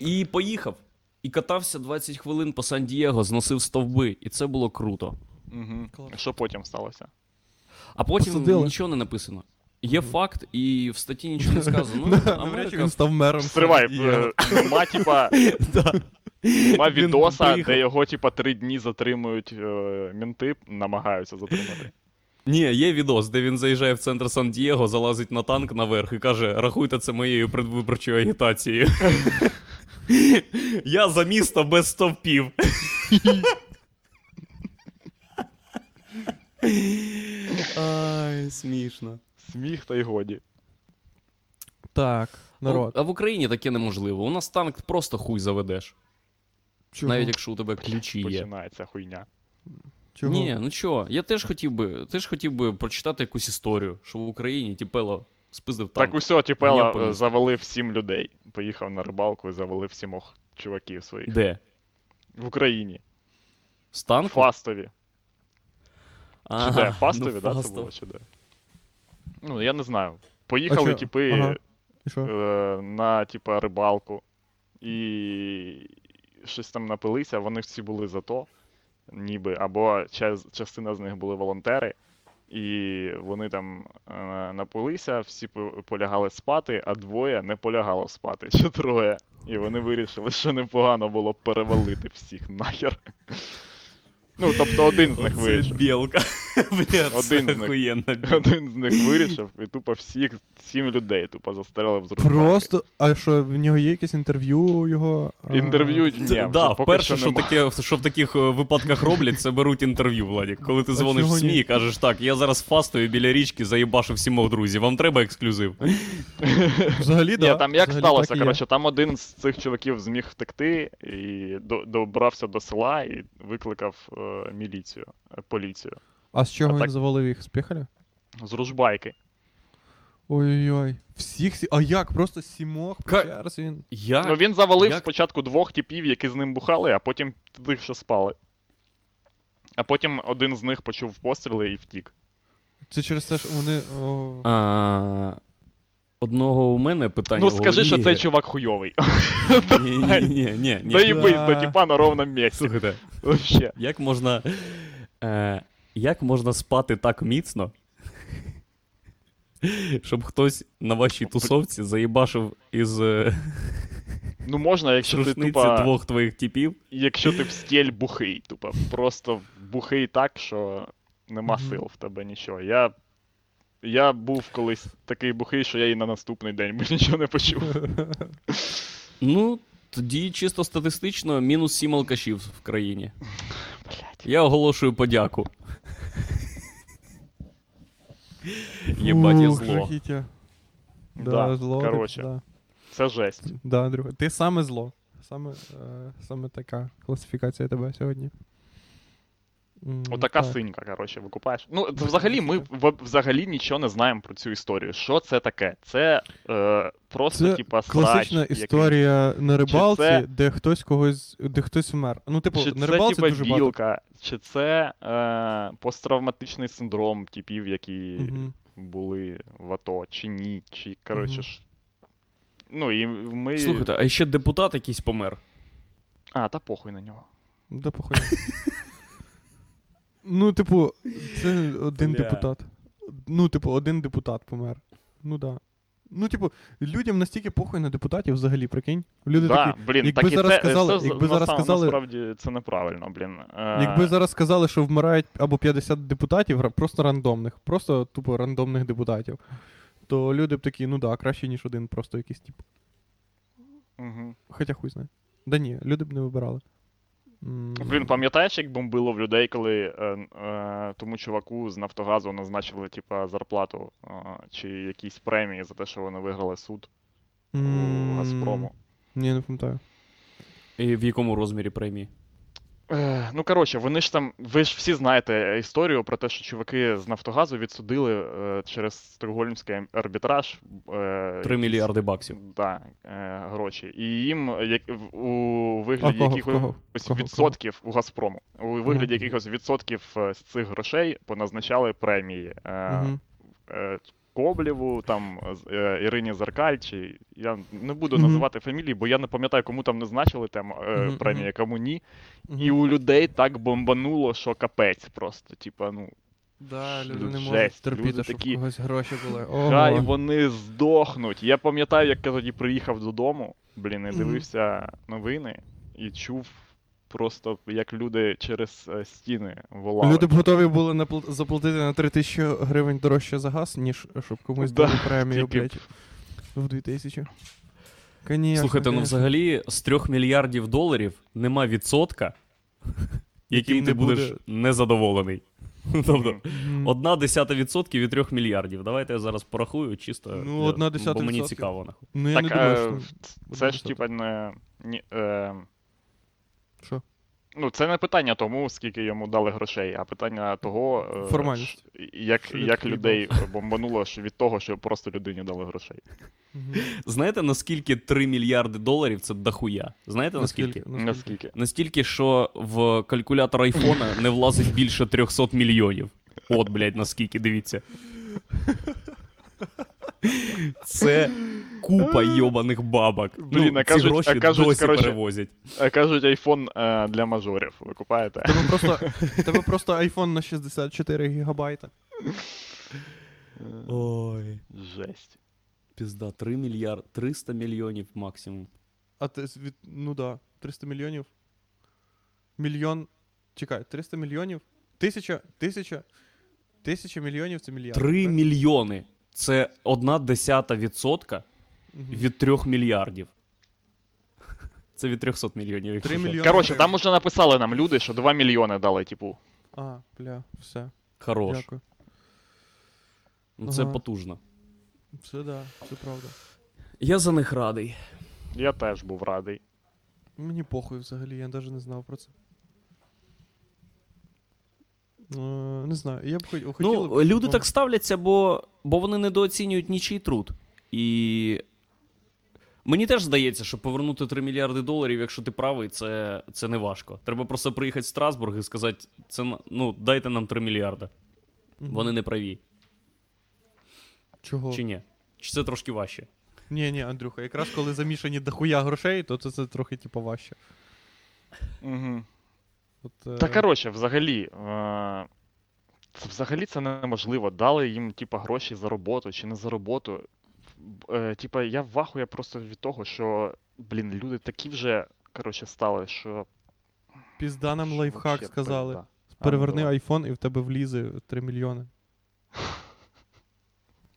І поїхав. І катався 20 хвилин по Сан-Дієго, зносив стовби, і це було круто. Угу. Клас. Що потім сталося? А потім Посадили. нічого не написано. Є факт, і в статті нічого не сказано. Ну, Америка. він став мером. Стривай, е, нема, типа, нема відоса, де його, типа, три дні затримують е, мінти, намагаються затримати. Ні, є відос, де він заїжджає в центр Сан-Дієго, залазить на танк наверх і каже: рахуйте це моєю предвиборчою агітацією. Я за місто без стовпів. Ай, смішно. Сміх та й годі. Так, народ. А в Україні таке неможливо. У нас танк просто хуй заведеш. Чого? Навіть якщо у тебе ключі є. Починається хуйня. Чого? Ні, ну чого, я теж хотів би, теж хотів би прочитати якусь історію, що в Україні тіпело спиздив танк. Так усьо, е, завалив сім людей. Поїхав на рибалку і завалив сімох чуваків своїх. Де? В Україні. З танку? Фастові. Чи Ага, де? Фастові, ну, да, це було чи де? Ну, я не знаю. Поїхали, що? типи, Ага. Е, на, типа, рибалку. І щось там напилися, вони всі були за то, ніби, або час, частина з них були волонтери. І вони там е, напилися, всі полягали спати, а двоє не полягало спати, чи троє. І вони вирішили, що непогано було перевалити всіх нахер. Ну, тобто один з них вирішив. білка. Один це з них. Один з них вирішив, і тупо всіх сім людей тупо застрелив з руками. Просто. А що, в нього є якесь інтерв'ю його? а, Інтерв'ю ні, Це, вже да, поки вперше, що, нема. таке, що в таких е, випадках роблять, це беруть інтерв'ю, Владік. Коли ти дзвониш в чого СМІ і кажеш, так, я зараз фастою біля річки заїбашу всімох друзів, вам треба ексклюзив. Взагалі, Ні, там як взагалі сталося, так і є. коротше, там один з цих чуваків зміг втекти і до- добрався до села і викликав е, міліцію, е, поліцію. А з чого А він так- завалив їх? З піхаря? З ружбайки. Ой-ой-ой. Всіх сі... А як? Просто сімох Ка- по черзі він. Я... Ну він завалив як? спочатку двох типів, які з ним бухали, а потім тих, що спали. А потім один з них почув постріли і втік. Це через те, що вони. О... А, одного у мене питання. ну скажи, що цей чувак хуйовий. Ні, ні, ні. Доїбись до типа на ровному місці. Слухайте, Вообще. як можна. Е, як можна спати так міцно, щоб хтось на вашій тусовці заїбашив із е, Ну можна, якщо ти тупо. двох твоїх типів. Якщо ти в стіль бухий, тупо просто бухий так, що нема сил в тебе нічого. Я. Я був колись такий бухий, що я і на наступний день би нічого не почув. Ну, тоді чисто статистично мінус сім алкашів в країні. Блять. Я оголошую подяку. Єбать, я зло. Да, Да, зло. короче. Да. Це жесть. Да, Андрюха. Ти саме зло. Саме, е, саме така класифікація тебе сьогодні. Отака так. синька, коротше, викупаєш. Ну, взагалі, ми взагалі нічого не знаємо про цю історію. Що це таке? Це е, просто, Це типа, срач. Класична якийсь. історія на рибалці, це- де хтось когось, де хтось вмер. Ну, типу, Чи на це, рибалці типа, дуже багато. чи це е, посттравматичний синдром типів, які Мгм. були в АТО, чи ні, чи, коротше ж. Ну, і ми. Слухайте, а ще депутат якийсь помер. А, та похуй на нього. Да похуй. ну, типу, це один Бля. депутат. Ну, типу, один депутат помер. Ну да. Ну, типу, людям настільки похуй на депутатів взагалі, прикинь. Люди да, такі. блін, якби так і зараз це, сказали- це, якби на- зараз сказали- насправді це неправильно, блін. Е, Якби зараз сказали, що вмирають або 50 депутатів, просто рандомних, просто тупо рандомних депутатів, то люди б такі, ну да, краще, ніж один, просто якийсь тип. Мгм. Хоча хуй знає. Да ні, люди б не вибирали. Блін, пам'ятаєш, як бомбило в людей, коли е, е, тому чуваку з Нафтогазу назначили, типа, зарплату е, чи якісь премії за те, що вони виграли суд у Газпрому. Ні, не пам'ятаю. І в якому розмірі премії? Е, ну, коротше, вони ж там. Ви ж всі знаєте історію про те, що чуваки з Нафтогазу відсудили е, через Стокгольмський арбітраж. Е, 3 мільярди баксів. Да, е, гроші. І їм як, у вигляді А кого? якихось Кого? Кого? відсотків у Газпрому. У вигляді Мгм. якихось відсотків е, з цих грошей поназначали премії. Е, Коблєву, там е, Ірині Зеркаль, чи я не буду називати фамілії, бо я не пам'ятаю, кому там назначили премії, мгм. кому ні. І у людей так бомбануло, що капець просто. Типа, ну, Да, люди не можуть жесть, терпіти, люди щоб такі, когось гроші були. хай вони здохнуть. Я пам'ятаю, як я тоді приїхав додому, блін, і дивився новини і чув просто, як люди через е, стіни волали. Люди б готові були напл- заплатити на 3 тисячі гривень дорожче за газ, ніж щоб комусь Да, дали премію, тільки блядь. В 2000. Конечно, Слухайте, ну взагалі з 3 мільярдів доларів нема відсотка, яким ти не буде- будеш незадоволений. Тобто, одна десята відсотків від 3 мільярдів. Давайте я зараз порахую, чисто. Ну, одна десята Бо мені відсотків. цікаво. нахуй. Ну я так, не думаю, е, що... це ж, типа, не. Ні, е, Що? Ну, це не питання тому, скільки йому дали грошей, а питання того, е, Формальність. як, Що як людей бомбануло що від того, що просто людині дали грошей. Знаєте, наскільки 3 мільярди доларів це дохуя? Знаєте наскільки? Наскільки? Наскільки? Настільки, що в калькулятор айфона не влазить більше 300 мільйонів. От, блядь, наскільки, дивіться. Це купа йобаних бабок. Блін, ну, а кажуть- ці гроші кажуть, досі коротше, перевозять. А кажуть, айфон е, для мажорів. Ви купаєте? Тебе просто, тебе просто iPhone на 64 гігабайта. Ой. Жесть. Пізда, 3 мільярди, 300 мільйонів максимум. А ти від... ну да, 300 мільйонів. Мільйон. Чекай, 300 мільйонів. Тисяча, тисяча. Тисяча мільйонів це мільярд. 3 мільйони. Це одна десята відсотка від 3 мільярдів. Це від 300 мільйонів. якщо Три що. мільйони. Коротше, там уже написали нам люди, що 2 мільйони дали, типу. А, бля, все. Хорош. Дякую. Ну, Це Ага. потужно. Все да, це правда. Я за них радий. Я теж був радий. Мені похуй взагалі, я навіть не знав про це. Е, не знаю, я б хот- хотів. Ну, люди так ставляться, бо, бо вони недооцінюють нічий труд. І мені теж здається, що повернути 3 мільярди доларів, якщо ти правий, це, це не важко. Треба просто приїхати в Страсбург і сказати, це, ну, дайте нам 3 мільярди. Вони не праві. Чого? Чи ні? Чи це трошки важче? Ні, ні, Андрюха, якраз коли замішані дохуя грошей, то це, це трохи типу важче. Угу. От, е, Та коротше, взагалі. Е- це взагалі це неможливо. Дали їм, типа, гроші за роботу чи не за роботу. Е, типа, я в ахуї просто від того, що, блін, люди такі вже, коротше, стали, що. Пізда нам що лайфхак вообще сказали. пизда. Переверни А, ну, айфон і в тебе влізе 3 мільйони.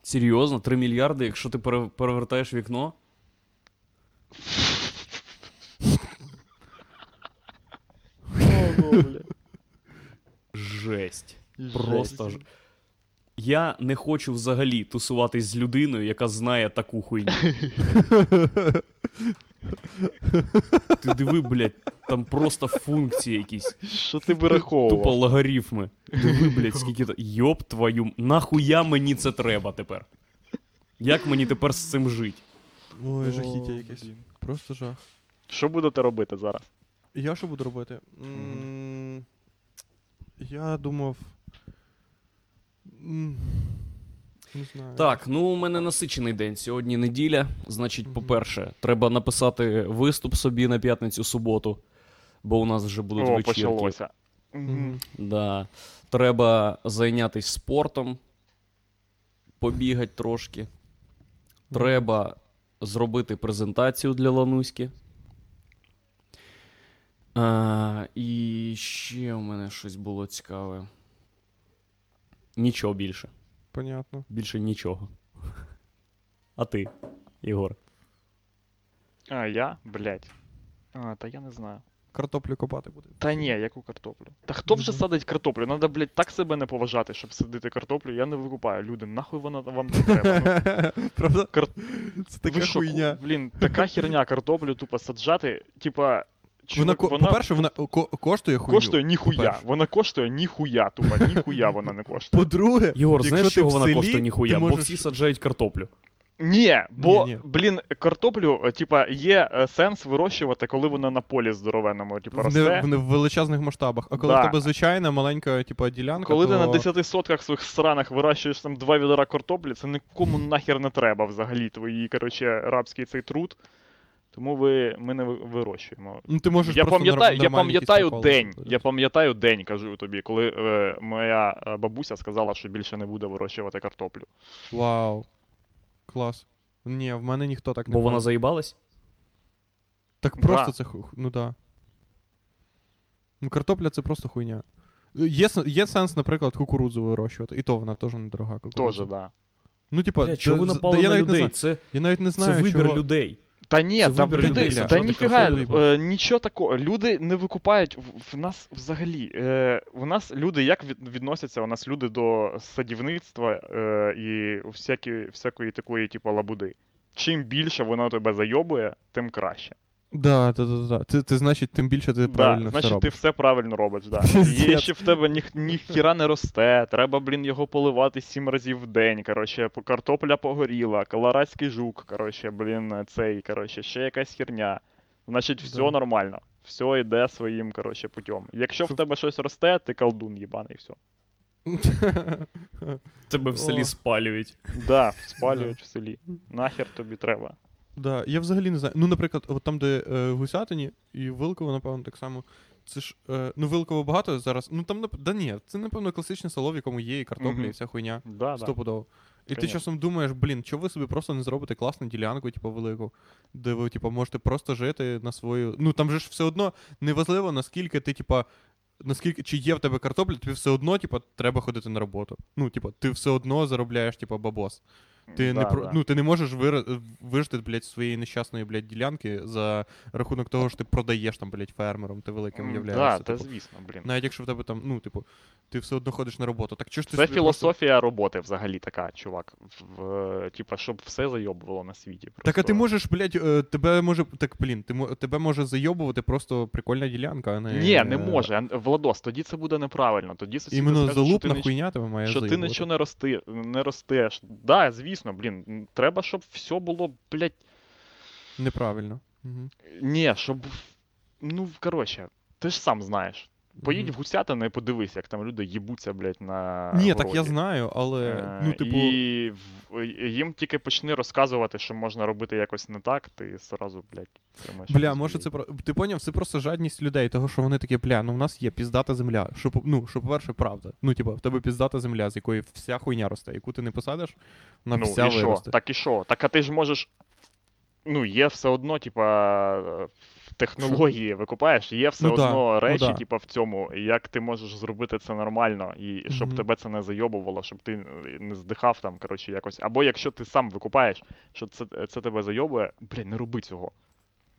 Серйозно, 3 мільярди, якщо ти перевертаєш вікно? Жесть. Просто ж. Я не хочу взагалі тусуватись з людиною, яка знає таку хуйню. Ти диви, блядь, там просто функції якісь. Що ти Тупо логарифми. Диви, блядь, скільки то. Йоп твою. Нахуя мені це треба тепер? Як мені тепер з цим жити? Ой, жахіття якесь. Просто жах. Що будете робити зараз? Я що буду робити? М, Я думав. м, Не знаю. Так, ну у мене насичений день. Сьогодні неділя. Значить, по-перше, треба написати виступ собі на п'ятницю-суботу, бо у нас вже будуть О, вечірки. почалося. Мгм. Да. Треба зайнятися спортом, побігати трошки. Треба зробити презентацію для Лануськи. А, і ще у мене щось було цікаве. Нічого більше. Понятно. Більше нічого. А ти, Ігор? А, я? Блять. А, та я не знаю. Картоплю копати буде. Та ні, яку картоплю? Та хто вже садить картоплю? Надо, блять, так себе не поважати, щоб садити картоплю. Я не викупаю. Люди, нахуй вона вам не треба. Ну, Правда? Кар- Це така хуйня. Блін, така херня картоплю тупо саджати. Типа. Вона, ко- по-перше, вона ко- коштує хуйню. коштує ніхуя. по-перше. Вона коштує ніхуя, тупо, ніхуя вона не коштує. По-друге, Єгор, знаєш, ти чого вона селі, коштує ніхуя? Бо всі саджають картоплю. Ні, бо, Ні, ні. блін, картоплю, е, типа, є е, сенс вирощувати, коли вона на полі здоровенному, типа, росте. в, не- в величезних масштабах. А коли Да. в тебе звичайна маленька, типа, ділянка, Коли то... ти на 10 сотках своїх сранах вирощуєш там два відра картоплі, це нікому нахер не треба взагалі твої, коротше, рабський цей труд. Тому ви, ми не вирощуємо. Ну, ти можеш Я просто пам'ятаю, я пам'ятаю день. Я пам'ятаю день, кажу тобі, коли е, моя е, бабуся сказала, що більше не буде вирощувати картоплю. Вау. Клас. Ні, в мене ніхто так не Бо вона заїбалась? Так Да. просто це ху... Ну да. Ну, картопля це просто хуйня. Є, є сенс, наприклад, кукурудзу вирощувати, і то вона теж недорога кукурудза. Тоже, да. Ну, типа, Бля, чого ви напали да я на навіть не людей? знаю. Це, Я навіть не це вибір чого... людей. Та ні, Це та, вибір люди, та Що ти ніфіга, е, нічого такого. Люди не викупають в, в нас взагалі. Е, у нас люди як від, відносяться? У нас люди до садівництва е, і всякі, всякої такої, типу, лабуди. Чим більше воно тебе зайобує, тим краще. Да, да, да, да. Ти, ти, значить, тим більше ти Да, правильно значить, все ти робиш. все правильно робиш. Да. Пиздец. Якщо в тебе ні, ніхіра не росте, треба, блін, його поливати сім разів в день. Коротше, картопля погоріла, колорадський жук, коротше, блін, цей, коротше, ще якась херня. Значить, все Да. нормально. Все йде своїм, коротше, путем. Якщо в тебе щось росте, ти колдун їбаний, все. Тебе в селі О. спалюють. Да, спалюють в селі. Нахер тобі треба. Да, я взагалі не знаю. Ну, наприклад, от там, де е, Гусятині і Вилково, напевно, так само. Це ж, е, ну, Вилково багато зараз. Ну там, нап- да ні, це, напевно, класичне село, в якому є і картопля, Мгм. і вся хуйня. Да, да. Стопудово. І ти Конечно. часом думаєш, блін, чого ви собі просто не зробите класну ділянку, типу, велику, де ви, типу, можете просто жити на свою. Ну там же ж все одно неважливо, наскільки ти, типа, наскільки чи є в тебе картопля, тобі все одно, типа, треба ходити на роботу. Ну, типа, ти все одно заробляєш, типа, бабос. Ти, Да, не, про, да. ну, ти не можеш вир... вижити, блядь, своєї нещасної, блядь, ділянки за рахунок того, що ти продаєш там, блядь, фермером, ти великим являєшся. Да, типу. звісно, блін. Навіть якщо в тебе там, ну, типу, ти все одно ходиш на роботу. Так чого ж ти Це собі просто- філософія роботи взагалі така, чувак. В, типа, щоб все зайобувало на світі. Просто. Так, а ти можеш, блядь, е, тебе може. Так, блін, ти тебе може зайобувати просто прикольна ділянка, а не. Ні, не може. Владос, тоді це буде неправильно. Тоді сусіди Іменно скажуть, що залупна ти, хуйня тебе має що ти нічого не рости, не ростеш. Да, звісно, блін. Треба, щоб все було, блядь, Неправильно. Угу. ні, щоб. Ну, коротше, ти ж сам знаєш. Поїдь в Гусятина і подивись, як там люди їбуться, блядь, на. Ні, так я знаю, але. Е, Ну, типу. І їм тільки почни розказувати, що можна робити якось не так, ти сразу, блядь, тримаєш. Бля, може це про. Ти поняв, це просто жадність людей, того, що вони такі, бля, ну в нас є піздата земля. Що, ну, що, по-перше, правда. Ну, типа, в тебе піздата земля, з якої вся хуйня росте, яку ти не посадиш, вона ну, вся і що? виросте. Так і що? Так а ти ж можеш. Ну, є все одно, типа, технології викупаєш, є все Ну да, одно ну речі, да. типа, в цьому, як ти можеш зробити це нормально, і щоб Мгм. тебе це не зайобувало, щоб ти не здихав там, коротше, якось. Або якщо ти сам викупаєш, що це, це тебе зайобує, блін, не роби цього.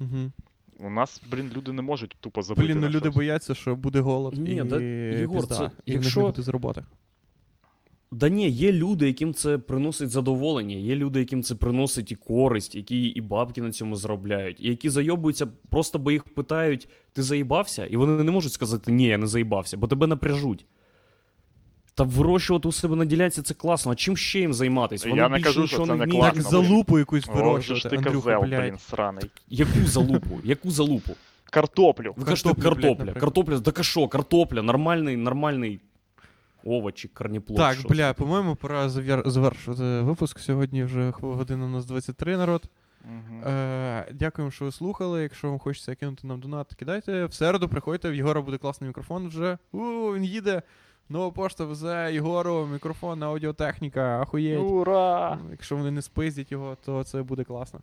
Угу. У нас, блін, люди не можуть тупо забити. Блін, ну люди щось. бояться, що буде голод Ні, і да, Єгор, пізда, це- і якщо- не буде з роботи. Да ні, є люди, яким це приносить задоволення, є люди, яким це приносить і користь, які і бабки на цьому заробляють, і які зайобуються, просто бо їх питають, ти заїбався? І вони не можуть сказати, ні, я не заїбався, бо тебе напряжуть. Та вирощувати у себе на ділянці це класно. А чим ще їм займатися? Я Вони не більше кажу, що нічого це не вміють. Так залупу якусь вирощувати, Андрюха, козел, блядь. блін, сраний. Яку залупу? Яку залупу? Картоплю. Ви кажете, картопля. Картопля, так а що, картопля, нормальний, нормальний овочі, корніплод. Так, що бля, по-моєму, пора завершувати випуск. Сьогодні вже година у нас 23 народ. Мгм. Е, дякуємо, що ви слухали. Якщо вам хочеться кинути нам донат, кидайте. В середу приходьте, в Єгора буде класний мікрофон вже. У, він їде. Нова пошта везе Єгору, мікрофон, аудіотехніка, ахуєть. Ура! Якщо вони не спиздять його, то це буде класно.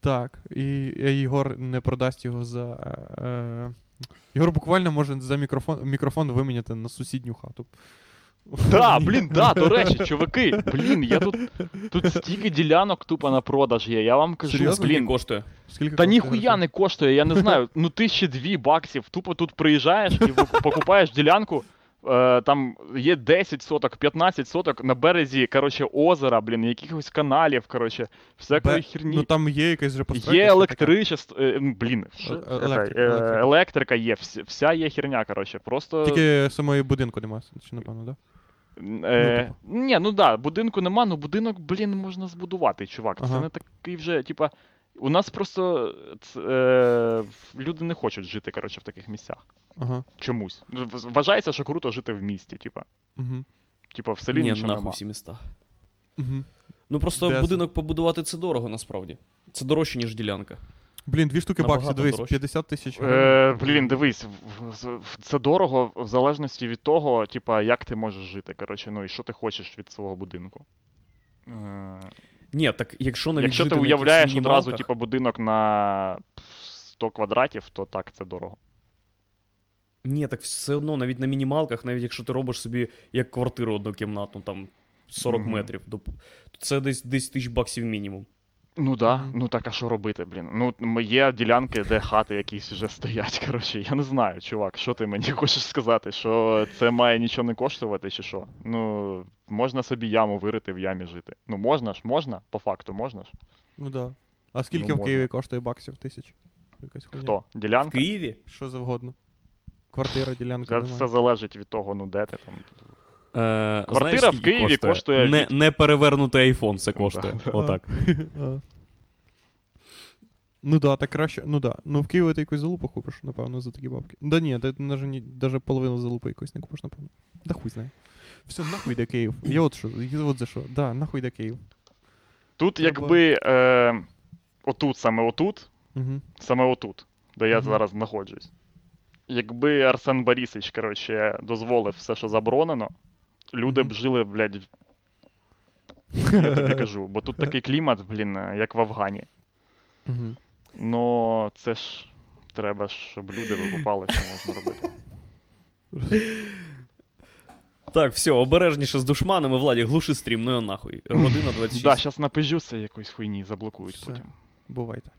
Так, і е, Єгор не продасть його за. Е, Єгор буквально може за мікрофон, мікрофон виміняти на сусідню хату. Да, блін, да, до речі, чуваки, блін, я тут. Тут стільки ділянок тупо на продаж є. Я вам кажу, Серйозно? Скільки коштує? Скільки Та коштує ніхуя не коштує, я не знаю. Ну тисячі дві баксів. Тупо тут приїжджаєш і покупаєш ділянку. Е, там є 10 соток, 15 соток на березі, коротше, озера, блін, якихось каналів, коротше, всякої Бе- херні. Ну там є якась вже постройка, Є електричество, е, блін, що? Е- Це, електрик, е, електрик. електрика є, вся, вся є херня, коротше, просто... Тільки самої будинку немає, чи напевно, так? Е, типу. ні, ну да, будинку нема, ну будинок, блін, можна збудувати, чувак. Це Ага. не такий вже, типа. У нас просто ц- е, люди не хочуть жити, коротше, в таких місцях. Ага. Чомусь. Ну, в- Вважається, що круто жити в місті, типа. Угу. Типа в селі Ні, нічого нахуй нема. всі міста. Угу. Ну просто Де будинок побудувати це дорого насправді. Це дорожче, ніж ділянка. Блін, дві штуки Набагато баксів, дивись, дорожче. 50 тисяч. Е, блін, дивись, в- в- в- це дорого в залежності від того, типа, як ти можеш жити, коротше, ну і що ти хочеш від свого будинку. Е, Ні, так якщо навіть Якщо ти жити на якихось уявляєш одразу, мінімалках- типу, будинок на 100 квадратів, то так, це дорого. Ні, так все одно, навіть на мінімалках, навіть якщо ти робиш собі як квартиру однокімнатну, там 40 Мгм. метрів, доп- то це десь десь тисяч баксів мінімум. Ну да, ну так а що робити, блін? Ну, є ділянки, де хати якісь вже стоять. Коротше, я не знаю, чувак, що ти мені хочеш сказати? Що це має нічого не коштувати, чи що? Ну, можна собі яму вирити в ямі жити. Ну можна ж, можна, по факту, можна ж. Ну да. А скільки Ну, в. Києві коштує баксів тисяч? Якась хуйня. Хто? В Києві? Що завгодно. Квартира, ділянка. Це все залежить від того, ну де ти там. Е, Квартира знаєш, в Києві коштує Не, від- не перевернутий айфон це коштує. Отак. Ну да, так краще. Ну да. Ну в Києві ти якусь залупу купиш, напевно, за такі бабки. Да ні, ти навіть, половину залупи якось не купиш, напевно. Да хуй знає. Все, нахуй йде Київ. Я от що, от за що. Да, нахуй йде Київ. Тут, Треба- якби е, отут, саме отут, Угу. саме отут, де я Мгм. зараз знаходжусь. Якби Арсен Борисович, коротше, дозволив все, що заборонено, люди б жили, блядь, я тобі кажу, бо тут такий клімат, блін, як в Афгані. Угу. Ну, це ж треба, щоб люди викупали, що можна робити. Так, все, обережніше з душманами, Владі, глуши стрім, ну його нахуй. Година 26. Да, щас напижуся якоїсь хуйні, заблокують Все. потім. Бувайте.